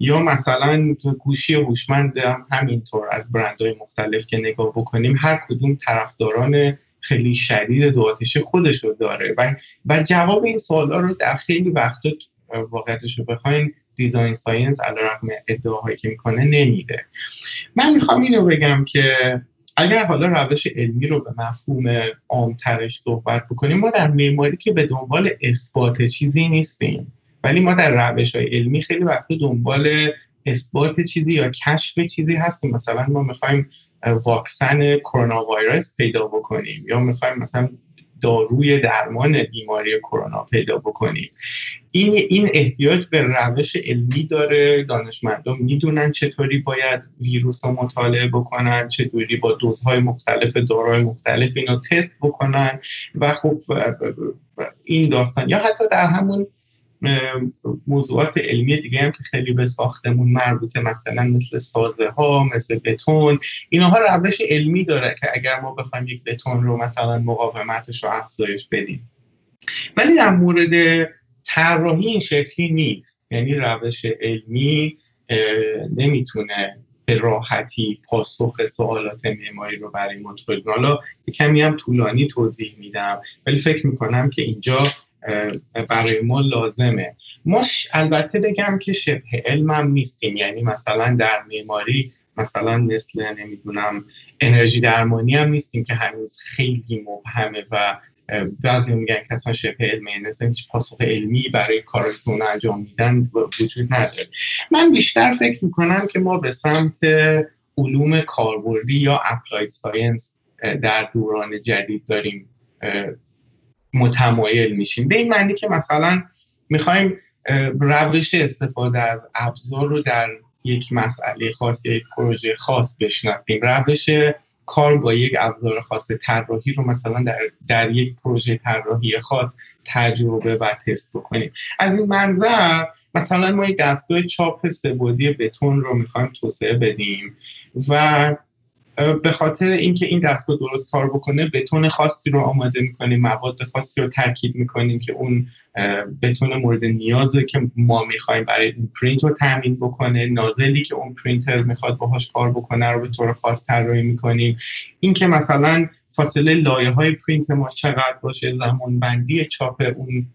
یا مثلا گوشی هوشمند هم همینطور از برندهای مختلف که نگاه بکنیم هر کدوم طرفداران خیلی شدید دو آتش خودش رو داره. و, و جواب این سوالا رو در خیلی وقتا واقعیتش رو بخواین design science علیرغم ادعاهایی که می‌کنه نمیده. من می‌خوام اینو بگم که اگر حالا روش علمی رو به مفهوم عامترش صحبت بکنیم ما در معماری که به دنبال اثبات چیزی نیستیم. ولی ما در روش های علمی خیلی وقت دنبال اثبات چیزی یا کشف چیزی هستیم. مثلا ما می‌خوایم واکسن کرونا ویروس پیدا بکنیم یا می‌خوایم مثلا داروی درمان بیماری کرونا پیدا بکنیم. این این احتیاج به روش علمی داره. دانشمندان می‌دونن چطوری باید ویروس رو مطالعه بکنن چطوری با دوزهای مختلف داروهای مختلف اینو تست بکنن و خب این داستان. یا حتی در همون موضوعات علمی دیگه هم که خیلی به ساختمون مربوطه مثلا مثل سازه ها مثل بتون اینها روش علمی داره که اگر ما بخوایم یک بتون رو مثلا مقاومتش رو افزایش بدیم. ولی در مورد طراحی این شکلی نیست. یعنی روش علمی نمی‌تونه به راحتی پاسخ سوالات معماری رو برای ما حالا کمی هم طولانی توضیح میدم ولی فکر می‌کنم که اینجا برای ما لازمه. ما البته بگم که شبه علمم نیستیم. یعنی مثلا در معماری مثلا مثل نمی‌دونم انرژی درمانی هم نیستیم که هنوز خیلی مبهمه و بعضی میگن که اصلا شبه علمه یعنی هیچ پاسخ علمی برای کار که انجام میدن وجود نداره. من بیشتر فکر می‌کنم که ما به سمت علوم کاربردی یا applied science در دوران جدید داریم متمایل میشیم. به این معنی که مثلا می‌خوایم روش استفاده از ابزار رو در یک مسئله خاص یا یک پروژه خاص بشناسیم. روش کار با یک ابزار خاص طراحی رو مثلا در, در یک پروژه طراحی خاص تجربه و تست بکنیم. از این منظر مثلا ما یک دستگاه چاپ سبودی بتون رو می‌خوایم توسعه بدیم و به خاطر اینکه این دستگاه درست کار بکنه بتون خاصی رو آماده می‌کنیم مواد خاصی رو ترکیب می‌کنیم که اون بتون مورد نیازه که ما می‌خوایم برای اون پرینت رو تامین بکنه. نازلی که اون پرینتر می‌خواد باهاش کار بکنه رو به طور خاص طراحی می‌کنیم. این که مثلا فاصله لایه های پرینت ما چقدر باشه زمان بندی چاپ اون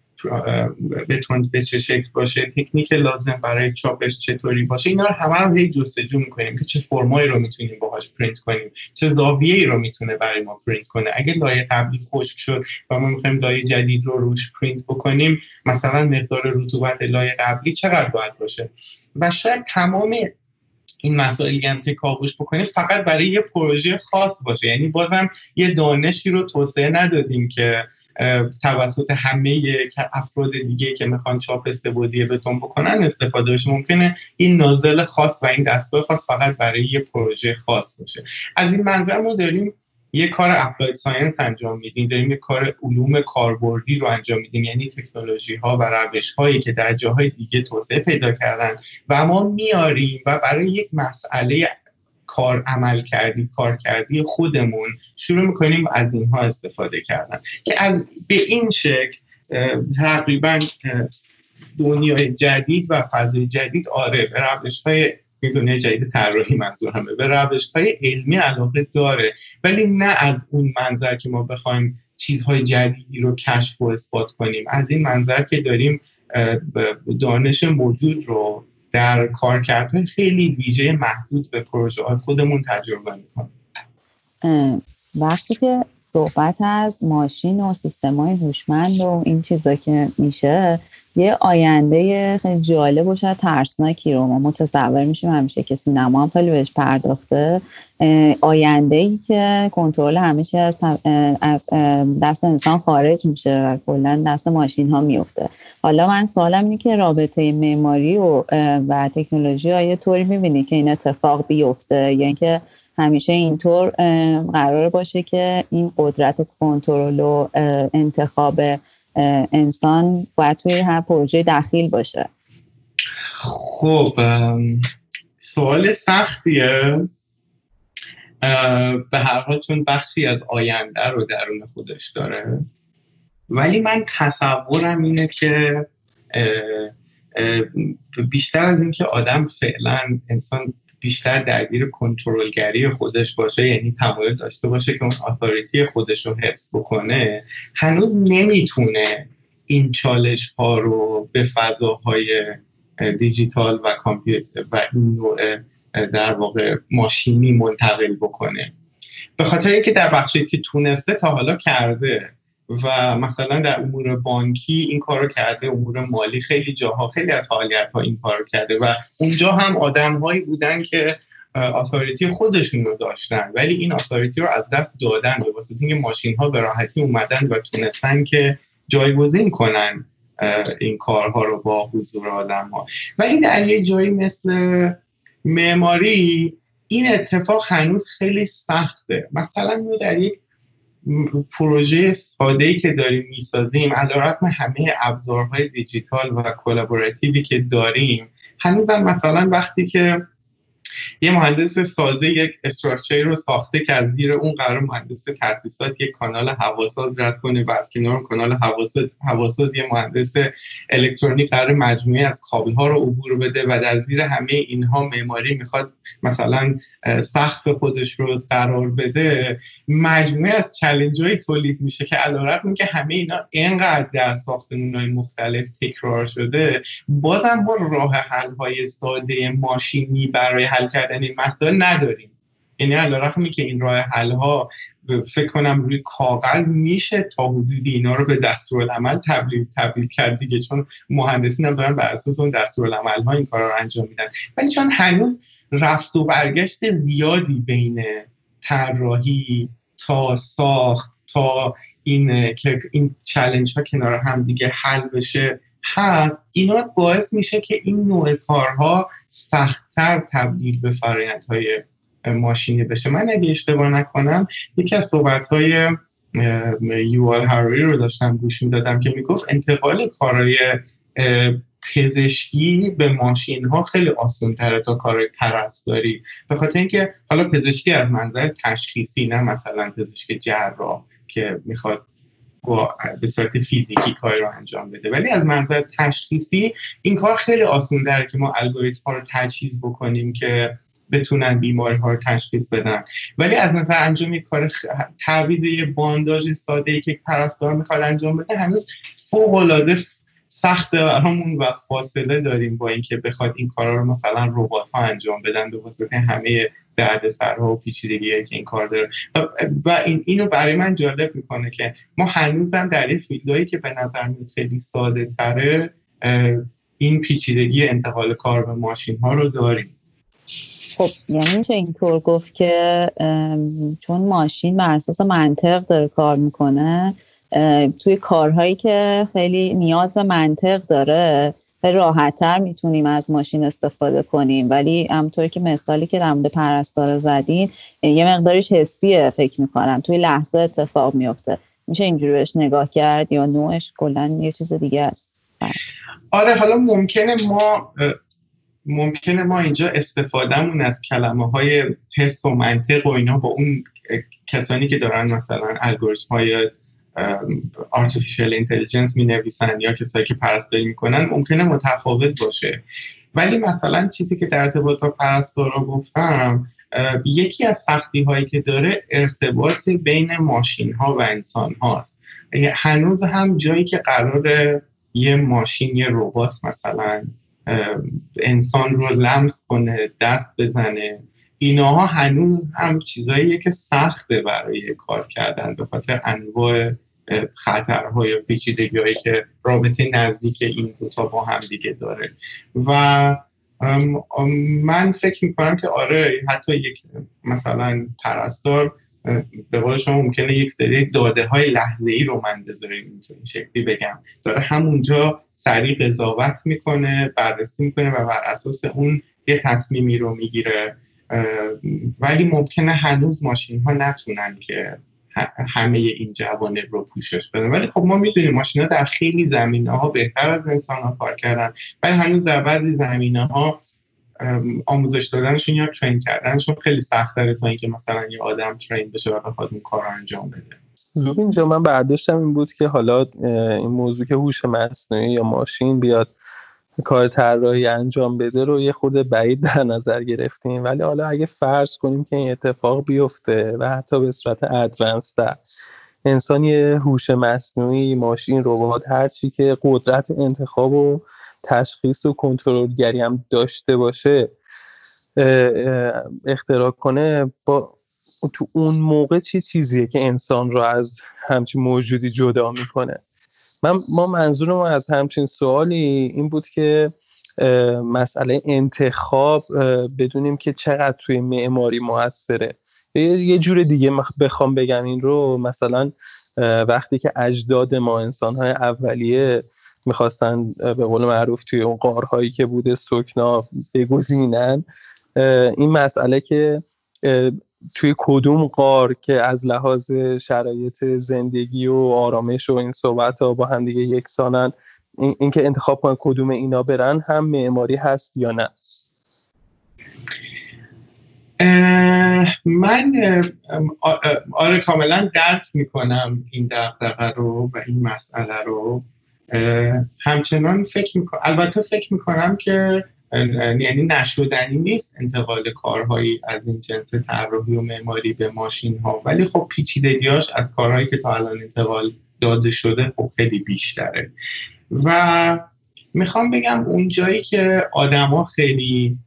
بتون به چه شکل باشه تکنیک لازم برای چاپش چطوری باشه اینا رو همه رو هی جستجو می‌کنیم که چه فرمایی رو می‌تونیم باهاش پرینت کنیم چه زاویه ای رو می‌تونه برای ما پرینت کنه. اگه لایه قبلی خشک شد و ما می‌خوایم لایه جدید رو روش پرینت بکنیم مثلا مقدار رطوبت لایه قبلی چقدر باید باشه؟ و شاید تمام این مسائلی هم که کاوش بکنیم فقط برای یه پروژه خاص باشه. یعنی بازم یه دانشی رو توسعه ندادیم که توسط همه افراد دیگه که می‌خوان چاپ استبودی بتون بکنن استفاده بشه. ممکنه این نازل خاص و این دستگاه خاص فقط برای یه پروژه خاص باشه. از این منظر ما داریم یه کار applied science انجام میدیم داریم یه کار علوم کاربردی رو انجام میدیم. یعنی تکنولوژی ها و روش هایی که در جاهای دیگه توسعه پیدا کردن و ما میاریم و برای یک مسئله کار عملکردی کارکردی خودمون شروع می‌کنیم از اینها استفاده کردن. که از به این شکل تقریبا دنیای جدید و فضای جدید آره به روش های دنیای جدید طراحی منظورمه به روش های علمی علاقه داره. ولی نه از اون منظر که ما بخوایم چیزهای جدیدی رو کشف و اثبات کنیم. از این منظر که داریم دانش موجود رو در کارکردهای خیلی ویژه محدود به پروژه های خودمون تجربه می‌کنیم. وقتی که صحبت از ماشین و سیستم های هوشمند و این چیزا که میشه یه آینده خیلی جالب و شاید ترسناکی رو ما متصور میشیم همیشه که سینما هم خیلی بهش پرداخته. آینده ای که کنترل همیشه از, از دست انسان خارج میشه و کلا دست ماشین ها میفته حالا من سوالم اینه که رابطه معماری و و تکنولوژی ها طوری می‌بینی که این اتفاق بیفته؟ یا اینکه همیشه اینطور قرار باشه که این قدرت کنترل و انتخاب انسان باید توی هر پروژه دخیل باشه. خب سوال سختیه. به هر حال چون بخشی از آینده رو درون خودش داره. ولی من تصورم اینه که بیشتر از اینکه آدم فعلا انسان بیشتر درگیر کنترلگری خودش باشه یعنی تمایل داشته باشه که اون اتوریتی خودش رو حفظ بکنه هنوز نمی‌تونه این چالش ها رو به فضاهای دیجیتال و کامپیوتر و این نوع در واقع ماشینی منتقل بکنه. به خاطر اینکه در بخشی که تونسته تا حالا کرده. و مثلا در امور بانکی این کارو کرده امور مالی خیلی جاها خیلی از فعالیت ها این کارو کرده و اونجا هم آدم هایی بودن که اتوریتی خودشون رو داشتن. ولی این اتوریتی رو از دست دادن به واسه اینکه ماشین ها به راحتی اومدن و تونستن که جایگزین کنن این کارها رو با حضور آدم ها ولی در یه جایی مثل معماری این اتفاق هنوز خیلی سخته. مثلا ما در یک پروژه ساده که داریم می‌سازیم علیرغم همه ابزارهای دیجیتال و کلابوراتیوی که داریم هنوزم مثلا وقتی که یه مهندس سازه یک استراکچری رو ساخته که از زیر اون قرار مهندس تاسیسات یک کانال هواساز رد کنه و از کنار کانال هواساز یه مهندس الکترونیک قرار مجموعه از کابل ها رو عبور بده و در زیر همه اینها معماری می‌خواد مثلا سقف خودش رو قرار بده. مجموعه از چلنج های تولید میشه که علیرغم که همه اینا اینقدر در ساختمون های مختلف تکرار شده بازم ما راه حل های ساده ماشینی برای حل کردن این مسائل نداریم. یعنی علیرغمی که این راه حل ها فکر کنم روی کاغذ میشه تا حدودی اینا رو به دستورالعمل تبدیل تبدیل کرد دیگه چون مهندسین هم دارن بر اساس اون دستورالعمل ها این کار رو انجام میدن. ولی چون هنوز رفت و برگشت زیادی بین طراحی تا ساخت تا این که این چلنج ها کنار هم دیگه حل بشه هست اینا باعث میشه که این نوع کارها سختتر تبدیل به فرایندهای ماشینی بشه. من اگه اشتباه نکنم یکی از صحبتهای یوال هاروی رو داشتم گوش می‌دادم که می‌گفت انتقال کارهای پزشکی به ماشین ها خیلی آسان تره تا کار پرستاری. به خاطر اینکه حالا پزشکی از منظر تشخیصی نه مثلا پزشک جراح که می‌خواد با به صورت فیزیکی کاری رو انجام بده. ولی از منظر تشخیصی این کار خیلی آسان داره که ما الگوریتم ها رو تجهیز بکنیم که بتونن بیماری ها رو تشخیص بدن. ولی از نظر انجام یک کار تعویض یه بانداژ ساده ای که پرستار می‌خواد انجام بده هنوز فوق العاده سخته برامون و فاصله داریم با اینکه بخواد این کارا رو مثلا ربات ها انجام بدن به واسطه همه درد سرها و پیچیدگی که این کار داره. و این اینو برای من جالب می‌کنه که ما هنوزم در یه فیلدهایی که به نظر میاد خیلی ساده تره این پیچیدگی انتقال کار به ماشین ها رو داریم. خب یعنی میشه اینطور گفت که چون ماشین بر اساس منطق داره کار می‌کنه توی کارهایی که خیلی نیاز به منطق داره خیلی راحتتر می‌تونیم از ماشین استفاده کنیم. ولی همطوری که مثالی که در مورد پرستار زدین یه مقدارش حسیه فکر می‌کنم. توی لحظه اتفاق میفته میشه اینجوری بهش نگاه کرد یا نوعش؟ کلا یه چیز دیگه است. آره حالا ممکنه ما ممکنه ما اینجا استفادهمون از کلمه های حس و منطق و اینا با اون کسانی که دارن مثلا الگوریتم های artificial intelligence می نویسن یا کسایی که پرستاری می‌کنن ممکنه متفاوت باشه. ولی مثلا چیزی که در ارتباط با پرستارا گفتم یکی از سختی هایی که داره ارتباط بین ماشین ها و انسان هاست هنوز هم جایی که قرار یه ماشین یه ربات مثلا انسان رو لمس کنه دست بزنه اینها هنوز هم چیزاییه که سخته برای کار کردن به خاطر انواع خطرها یا پیچیدگی هایی که رابطه نزدیک این دوتا با هم دیگه داره. و من فکر می‌کنم که آره حتی یک مثلا پرستار به قول شما ممکنه یک سری داده های لحظه ای رو من بذاریم این شکلی بگم. داره همونجا سریع قضاوت می‌کنه بررسی می‌کنه و بر اساس اون یه تصمیمی رو می‌گیره. ولی ممکنه هنوز ماشین ها نتونن که همه این جوانب رو پوشش بدن. ولی خب ما می‌دونیم ماشین ها در خیلی زمینه ها بهتر از انسان ها کار کردن. ولی هنوز در بعضی زمینه ها آموزش دادنشون یا ترین کردنشون خیلی سخت داره تا اینکه مثلا یه آدم ترین بشه و بخواد اون کار انجام بده. زوب اینجا من برداشتم این بود که حالا این موضوع که هوش مصنوعی یا ماشین بیاد کار طراحی انجام بده رو یه خود بعید در نظر گرفتیم. ولی حالا اگه فرض کنیم که این اتفاق بیفته و حتی به صورت ادوانس انسان یه هوش مصنوعی ماشین ربات هر چی که قدرت انتخاب و تشخیص و کنترلگری هم داشته باشه اختراع کنه با تو اون موقع چی چیزیه که انسان رو از همچین موجودی جدا می‌کنه؟ من ما منظورم از همچین سوالی این بود که مسئله انتخاب بدونیم که چقدر توی معماری موثره. یه جور دیگه بخوام بگم این رو. مثلا وقتی که اجداد ما انسانهای اولیه می‌خواستن به قول معروف توی اون قارهایی که بوده سکنا بگزینن این مسئله که توی کدوم قار که از لحاظ شرایط زندگی و آرامش و این صحبت ها با هم دیگه یکسانن اینکه این انتخاب کنن کدوم اینا برن هم معماری هست یا نه؟ من آره کاملا درک می‌کنم این دقدقه رو و این مسئله رو. همچنان فکر می‌کنم البته فکر می‌کنم که یعنی نشدنی نیست انتقال کارهایی از این جنس طراحی و معماری به ماشین ها ولی خب پیچیدگیاش از کارهایی که تا الان انتقال داده شده خب خیلی بیشتره. و می‌خوام بگم اون جایی که آدما خیلی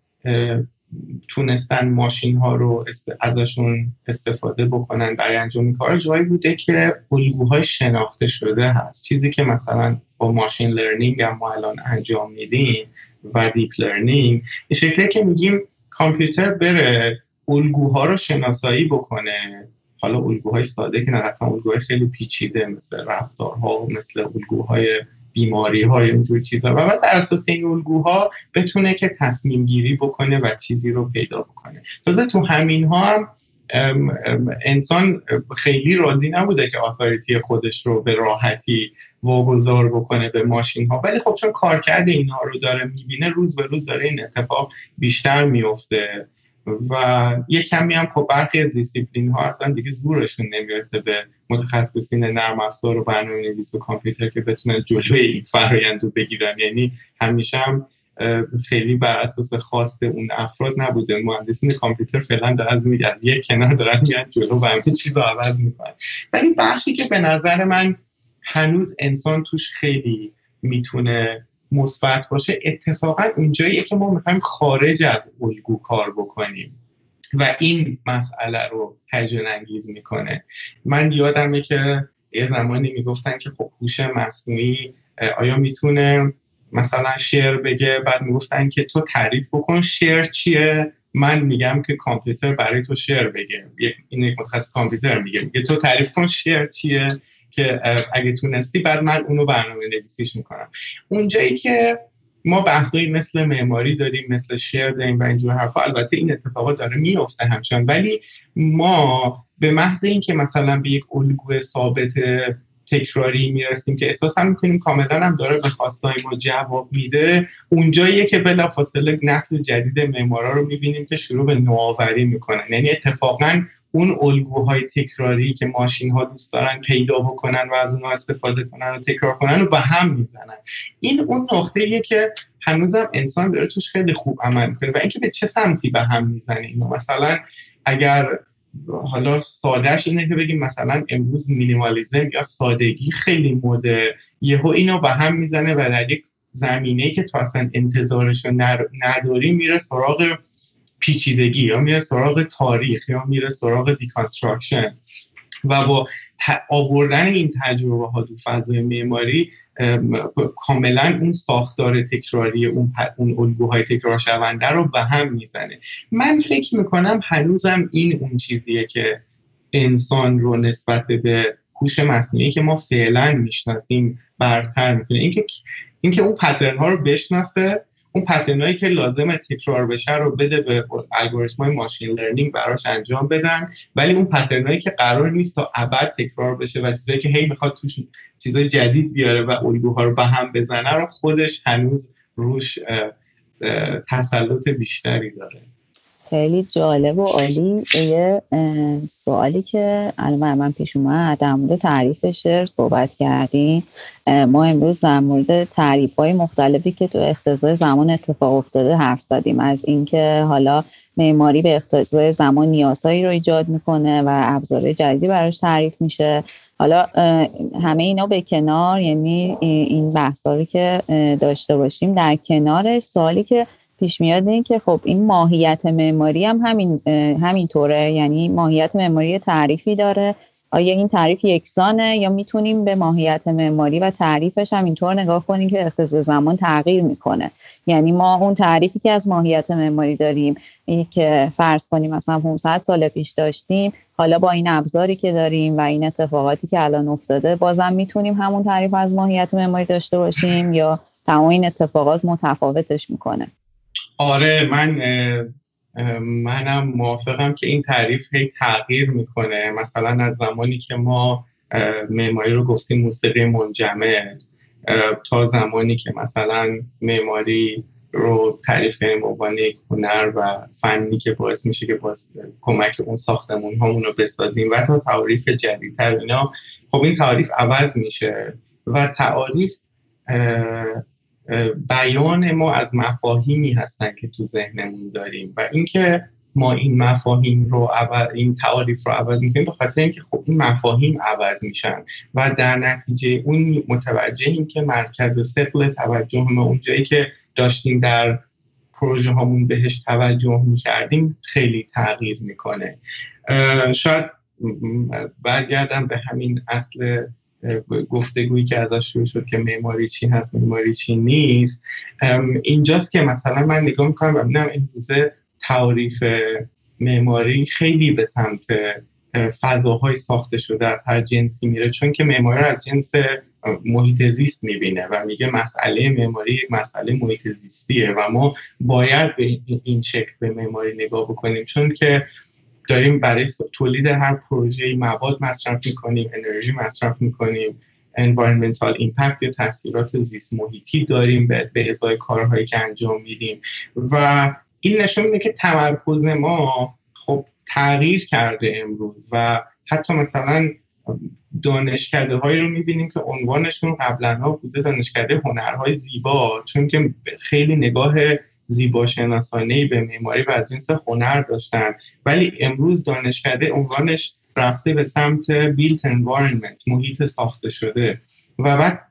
تونستن ماشین ها رو ازشون استفاده بکنن برای انجام کار جایی بوده که الگوهای شناخته شده هست. چیزی که مثلا با machine learning هم ما الان انجام میدیم و deep learning این شکلی که میگیم کامپیوتر بره الگوها رو شناسایی بکنه. حالا الگوهای ساده که نه حتما الگوهای خیلی پیچیده مثل رفتارها مثل الگوهای بیماری های اینجور چیزا. و بعد بر اساس این الگوها بتونه که تصمیم گیری بکنه و چیزی رو پیدا بکنه. تازه تو همین ها هم انسان خیلی راضی نبوده که authority خودش رو به راحتی واگذار بکنه به ماشین ها ولی خب چون کارکرد اینها رو داره می‌بینه روز به روز داره این اتفاق بیشتر میفته و یه کمی هم خب برخی از دیسیپلین ها اصلا دیگه زورشون نمی‌رسه به متخصصین نرم افزار و برنامه نویس و کامپیوتر که بتونن جلوی این فرایند رو بگیرن. یعنی همیشه هم خیلی بر اساس خواست اون افراد نبوده. مهندسین کامپیوتر فعلا در از, از یک کنار دارن میان جلو و همه چیز رو عوض می‌کنن. ولی بخشی که به نظر من هنوز انسان توش خیلی می‌تونه مثبت باشه اتفاقا اونجاییه که ما می‌خوایم خارج از الگو کار بکنیم و این مسئله رو هیجان انگیز می‌کنه. من یادمه که یه زمانی می‌گفتن که خب هوش مصنوعی آیا می‌تونه مثلا شعر بگه بعد می‌گفتن که تو تعریف بکن شعر چیه؟ من میگم که کامپیوتر برای تو شعر بگه. این یک متخصص کامپیوتر میگه. میگه تو تعریف کن شعر چیه که اگه تونستی بعد من اونو برنامه نویسیش می‌کنم. اونجایی که ما بحثایی مثل معماری داریم مثل شعر داریم و اینجور حرفا البته این اتفاقات داره میفته همچنان. ولی ما به محض اینکه مثلا به یک الگوی ثابت تکراری می‌رسیم که احساس هم می‌کنیم کاملا هم داره به خواستای ما جواب میده. اونجاییه که بلا فاصله نسل جدید معمارا رو می‌بینیم که شروع به نوآوری می‌کنن. یعنی اتفاقا اون الگوهای تکراری که ماشین ها دوست دارن پیدا بکنن و از اونها استفاده کنن و تکرار کنن و به هم می‌زنن. این اون نقطه که هنوزم انسان داره توش خیلی خوب عمل می‌کنه و اینکه به چه سمتی به هم می‌زنه اینو. مثلا اگر حالا سادهش اینه که بگیم مثلا امروز مینیمالیزم یا سادگی خیلی مده. یهو اینو به هم می‌زنه و در یک زمینه که تو اصلا انتظارش رو نداری میره سراغ پیچیدگی یا میره سراغ تاریخ یا میره سراغ deconstruction و با آوردن این تجربه ها تو فضای معماری کاملا اون ساختار تکراری اون اون الگوهای تکرار شونده رو به هم می‌زنه. من فکر می‌کنم هنوزم این اون چیزیه که انسان رو نسبت به هوش مصنوعی که ما فعلا می‌شناسیم برتر می‌کنه. اینکه اینکه اون پترن ها رو بشناسه اون پترنایی که لازم تکرار بشه رو بده به الگوریتم های ماشین لرنینگ براش انجام بدن. ولی اون پترنایی که قرار نیست تا ابد تکرار بشه و چیزایی که هی می‌خواد توش چیزای جدید بیاره و الگوها رو به هم بزنه رو خودش هنوز روش تسلط بیشتری داره. خیلی جالب و عالی. یه سوالی که الان من پیش اومد در مورد تعریف شعر صحبت کردیم ما امروز در مورد تعریف های مختلفی که تو اختزای زمان اتفاق افتاده حرف زدیم. از اینکه حالا معماری به اختزای زمان نیازهایی رو ایجاد می‌کنه و ابزار جدیدی براش تعریف میشه. حالا همه اینا به کنار یعنی این بحث که داشته باشیم در کنارش سوالی که پیش میاد این که خب این ماهیت معماری هم همین همینطوره. یعنی ماهیت معماری تعریفی داره. آیا این تعریف یکسانه یا می‌تونیم به ماهیت معماری و تعریفش هم اینطور نگاه کنیم که اختصاص زمان تغییر می‌کنه؟ یعنی ما اون تعریفی که از ماهیت معماری داریم این که فرض کنیم مثلا 500 سال پیش داشتیم حالا با این ابزاری که داریم و این اتفاقاتی که الان افتاده بازم می‌تونیم همون تعریف از ماهیت معماری داشته باشیم یا تمام این اتفاقات متفاوتش می‌کنه؟ آره من منم موافقم که این تعریف هی تغییر می‌کنه. مثلا از زمانی که ما معماری رو گفتیم موسیقی منجمد تا زمانی که مثلا معماری رو تعریف کنیم عنوان یک هنر و فنی که باعث میشه که باز کمک اون ساختمون همون رو بسازیم و تا تعریف جدیدتر اینا خب این تعریف عوض میشه و تعریف بیان ما از مفاهیمی هستن که تو ذهنمون داریم و اینکه ما این مفاهیم رو عوض، این تعاریف رو عوض می‌کنیم به خاطر اینکه خب این مفاهیم عوض میشن و در نتیجه اون متوجهیم که مرکز سقل توجه ما اونجایی که داشتیم در پروژه هامون بهش توجه می‌کردیم خیلی تغییر می‌کنه. شاید برگردم به همین اصل گفتگویی که ازش شروع شد که معماری چی هست معماری چی نیست. اینجاست که مثلا من نگاه می‌کنم و ببینم امروزه تعریف معماری خیلی به سمت فضاهای ساخته شده از هر جنسی میره چون که معماری از جنس محیط زیست می‌بینه و میگه مسئله معماری یک مسئله محیط زیستیه و ما باید به این شکل به معماری نگاه بکنیم. چون که داریم برای تولید هر پروژه مواد مصرف می‌کنیم انرژی مصرف می‌کنیم environmental impact یا تاثیرات زیست محیطی داریم به, به ازای کارهایی که انجام میدیم. و این نشون میده که تمرکز ما خب تغییر کرده امروز و حتی مثلا دانشکده هایی رو می‌بینیم که عنوانشون قبلا ها بوده دانشکده هنرهای زیبا چون که خیلی نگاه زیبا شناسانه به معماری و از جنس هنر داشتن. ولی امروز دانشکده عنوانش رفته به سمت built environment محیط ساخته شده. و بعد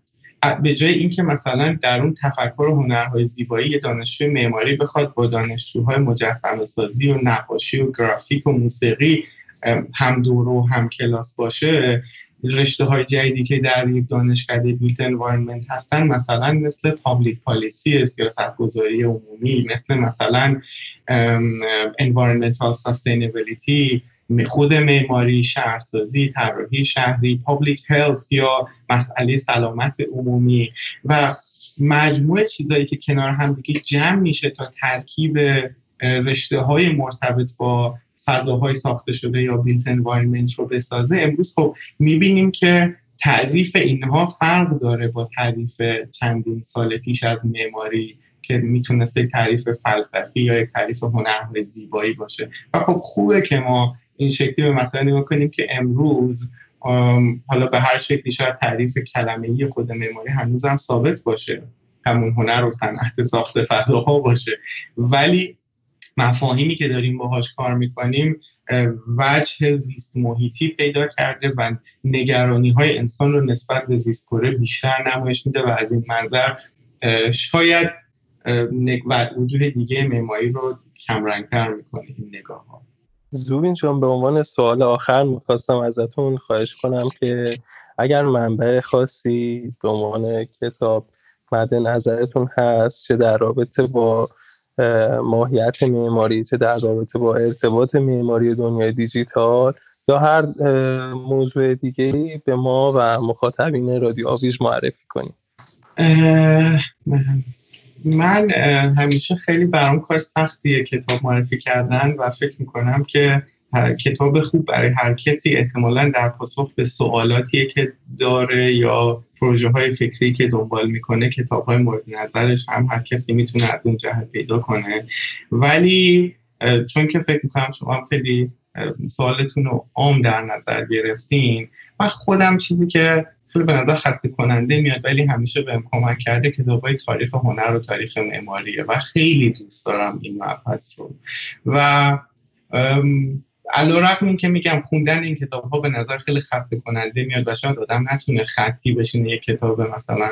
به جای اینکه مثلا در اون تفکر هنرهای زیبایی دانشجوی معماری بخواد با دانشجوهای مجسمه سازی و نقاشی و گرافیک و موسیقی هم دوره و هم کلاس باشه رشته های جدیدی که در یک دانشکده built environment هستن مثلا مثل public policy سیاست گذاری عمومی مثل مثلا environmental sustainability خود معماری شهرسازی طراحی شهری public health یا مسئله سلامت عمومی و مجموعه چیزهایی که کنار هم دیگه جمع میشه تا ترکیب رشته های مرتبط با فضاهای ساخته شده یا built environment رو بسازه امروز خب می‌بینیم که تعریف اینها فرق داره با تعریف چندین سال پیش از معماری که می‌تونست یک تعریف فلسفی یا یک تعریف هنرهای زیبایی باشه. و خب خوبه که ما این شکلی به مسئله نگاه کنیم که امروز حالا به هر شکلی شاید تعریف کلمه خود معماری هنوز هم ثابت باشه. همون هنر و صنعت ساخت فضاها باشه. ولی مفاهیمی که داریم باهاش کار می‌کنیم وجه زیست محیطی پیدا کرده و نگرانی های انسان رو نسبت به زیست کره بیشتر نمایش میده و از این منظر شاید وجود دیگه معماری رو کمرنگتر می‌کنه این نگاه ها زوبین جان به عنوان سوال آخر می‌خواستم ازتون خواهش کنم که اگر منبع خاصی به عنوان کتاب مد نظرتون هست چه در رابطه با ماهیت معماری چه در رابطه با ارتباط معماری دنیای دیجیتال یا هر موضوع دیگه به ما و مخاطبین رادیو آویژ معرفی کنیم من همیشه خیلی برام کار سختیه کتاب معرفی کردن و فکر می‌کنم که کتاب خوب برای هر کسی احتمالا در پاسخ به سوالاتیه که داره یا پروژه های فکری که دنبال می‌کنه کتاب های مورد نظرش هم هر کسی می‌تونه از اون جهت پیدا کنه. ولی چون که فکر می‌کنم شما خیلی سوالتون رو عام در نظر گرفتین و خودم چیزی که خیلی به نظر خسته کننده میاد ولی همیشه بهم کمک کرده کتاب تاریخ هنر و تاریخ معماریه و خیلی دوست دارم این مبحث رو. و رقم این که میگم خوندن این کتاب ها به نظر خیلی خسته کننده میاد و شاید آدم نتونه خطی بشینه یک کتاب مثلا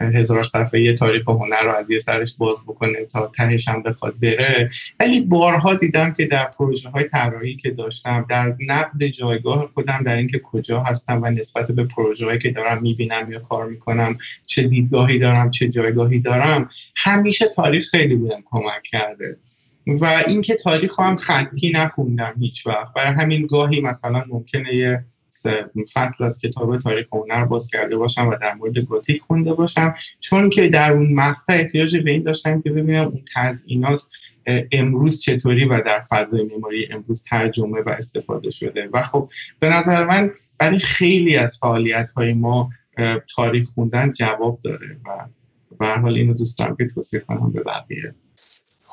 هزار صفحه تاریخ و هنر رو از یه سرش باز بکنه تا تهش هم بخواد بره. ولی بارها دیدم که در پروژه های طراحی که داشتم در نقد جایگاه خودم در اینکه کجا هستم و نسبت به پروژه هایی که دارم می‌بینم یا کار می‌کنم چه دیدگاهی دارم چه جایگاهی دارم همیشه تاریخ خیلی بهم کمک کرده. و اینکه تاریخ هم خطی نخوندم هیچ وقت. برای همین گاهی مثلا ممکنه یه فصل از کتاب تاریخ هنر باز کرده باشم و در مورد گوتیک خونده باشم. چون که در اون مقطع احتیاج به این داشتم که ببینم اون تزئینات امروز چطوری و در فضای معماری امروز ترجمه و استفاده شده. و خب به نظر من برای خیلی از فعالیت های ما تاریخ خوندن جواب داره و به حال اینو دوست دارم که توصیه کنم به بقیه.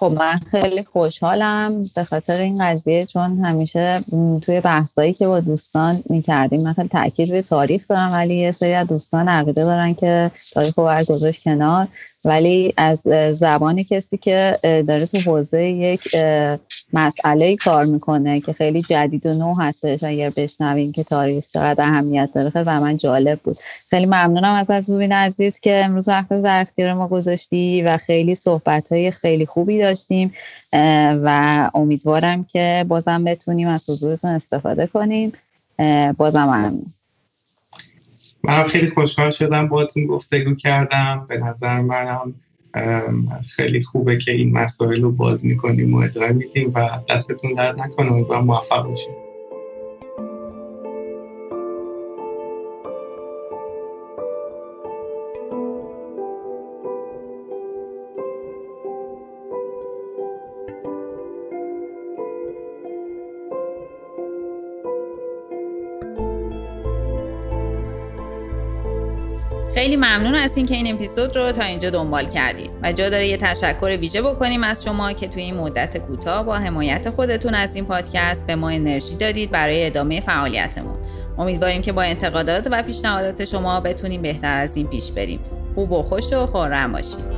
خب من خیلی خوشحالم به خاطر این قضیه چون همیشه توی بحثایی که با دوستان می‌کردیم من خیلی تاکید به تاریخ دارم ولی یه سری از دوستان عقیده دارن که تاریخ رو باید گذاشت کنار. ولی از زبان کسی که داره تو حوزه یک مسئله کار می‌کنه که خیلی جدید و نو هستش اگر بشنویم که تاریخ چقدر اهمیت داره خیلی و من جالب بود. خیلی ممنونم از از عزیز که امروز وقت در اختیار ما گذاشتی و خیلی صحبت های خیلی خوبی داشتیم و امیدوارم که بازم بتونیم از حضورتون استفاده کنیم. بازم ممنون. من خیلی خوشحال شدم باتون گفتگو کردم. به نظر منم خیلی خوبه که این مسائل رو باز می‌کنیم و اداره میدیم و دستتون درد نکنه. و موفق باشیم خیلی ممنون از اینکه این اپیزود رو تا اینجا دنبال کردید و جا داره یه تشکر ویژه بکنیم از شما که توی این مدت کوتاه با حمایت خودتون از این پادکست به ما انرژی دادید برای ادامه فعالیتمون. امیدواریم که با انتقادات و پیشنهادات شما بتونیم بهتر از این پیش بریم. خوب و خوش و خورم باشید.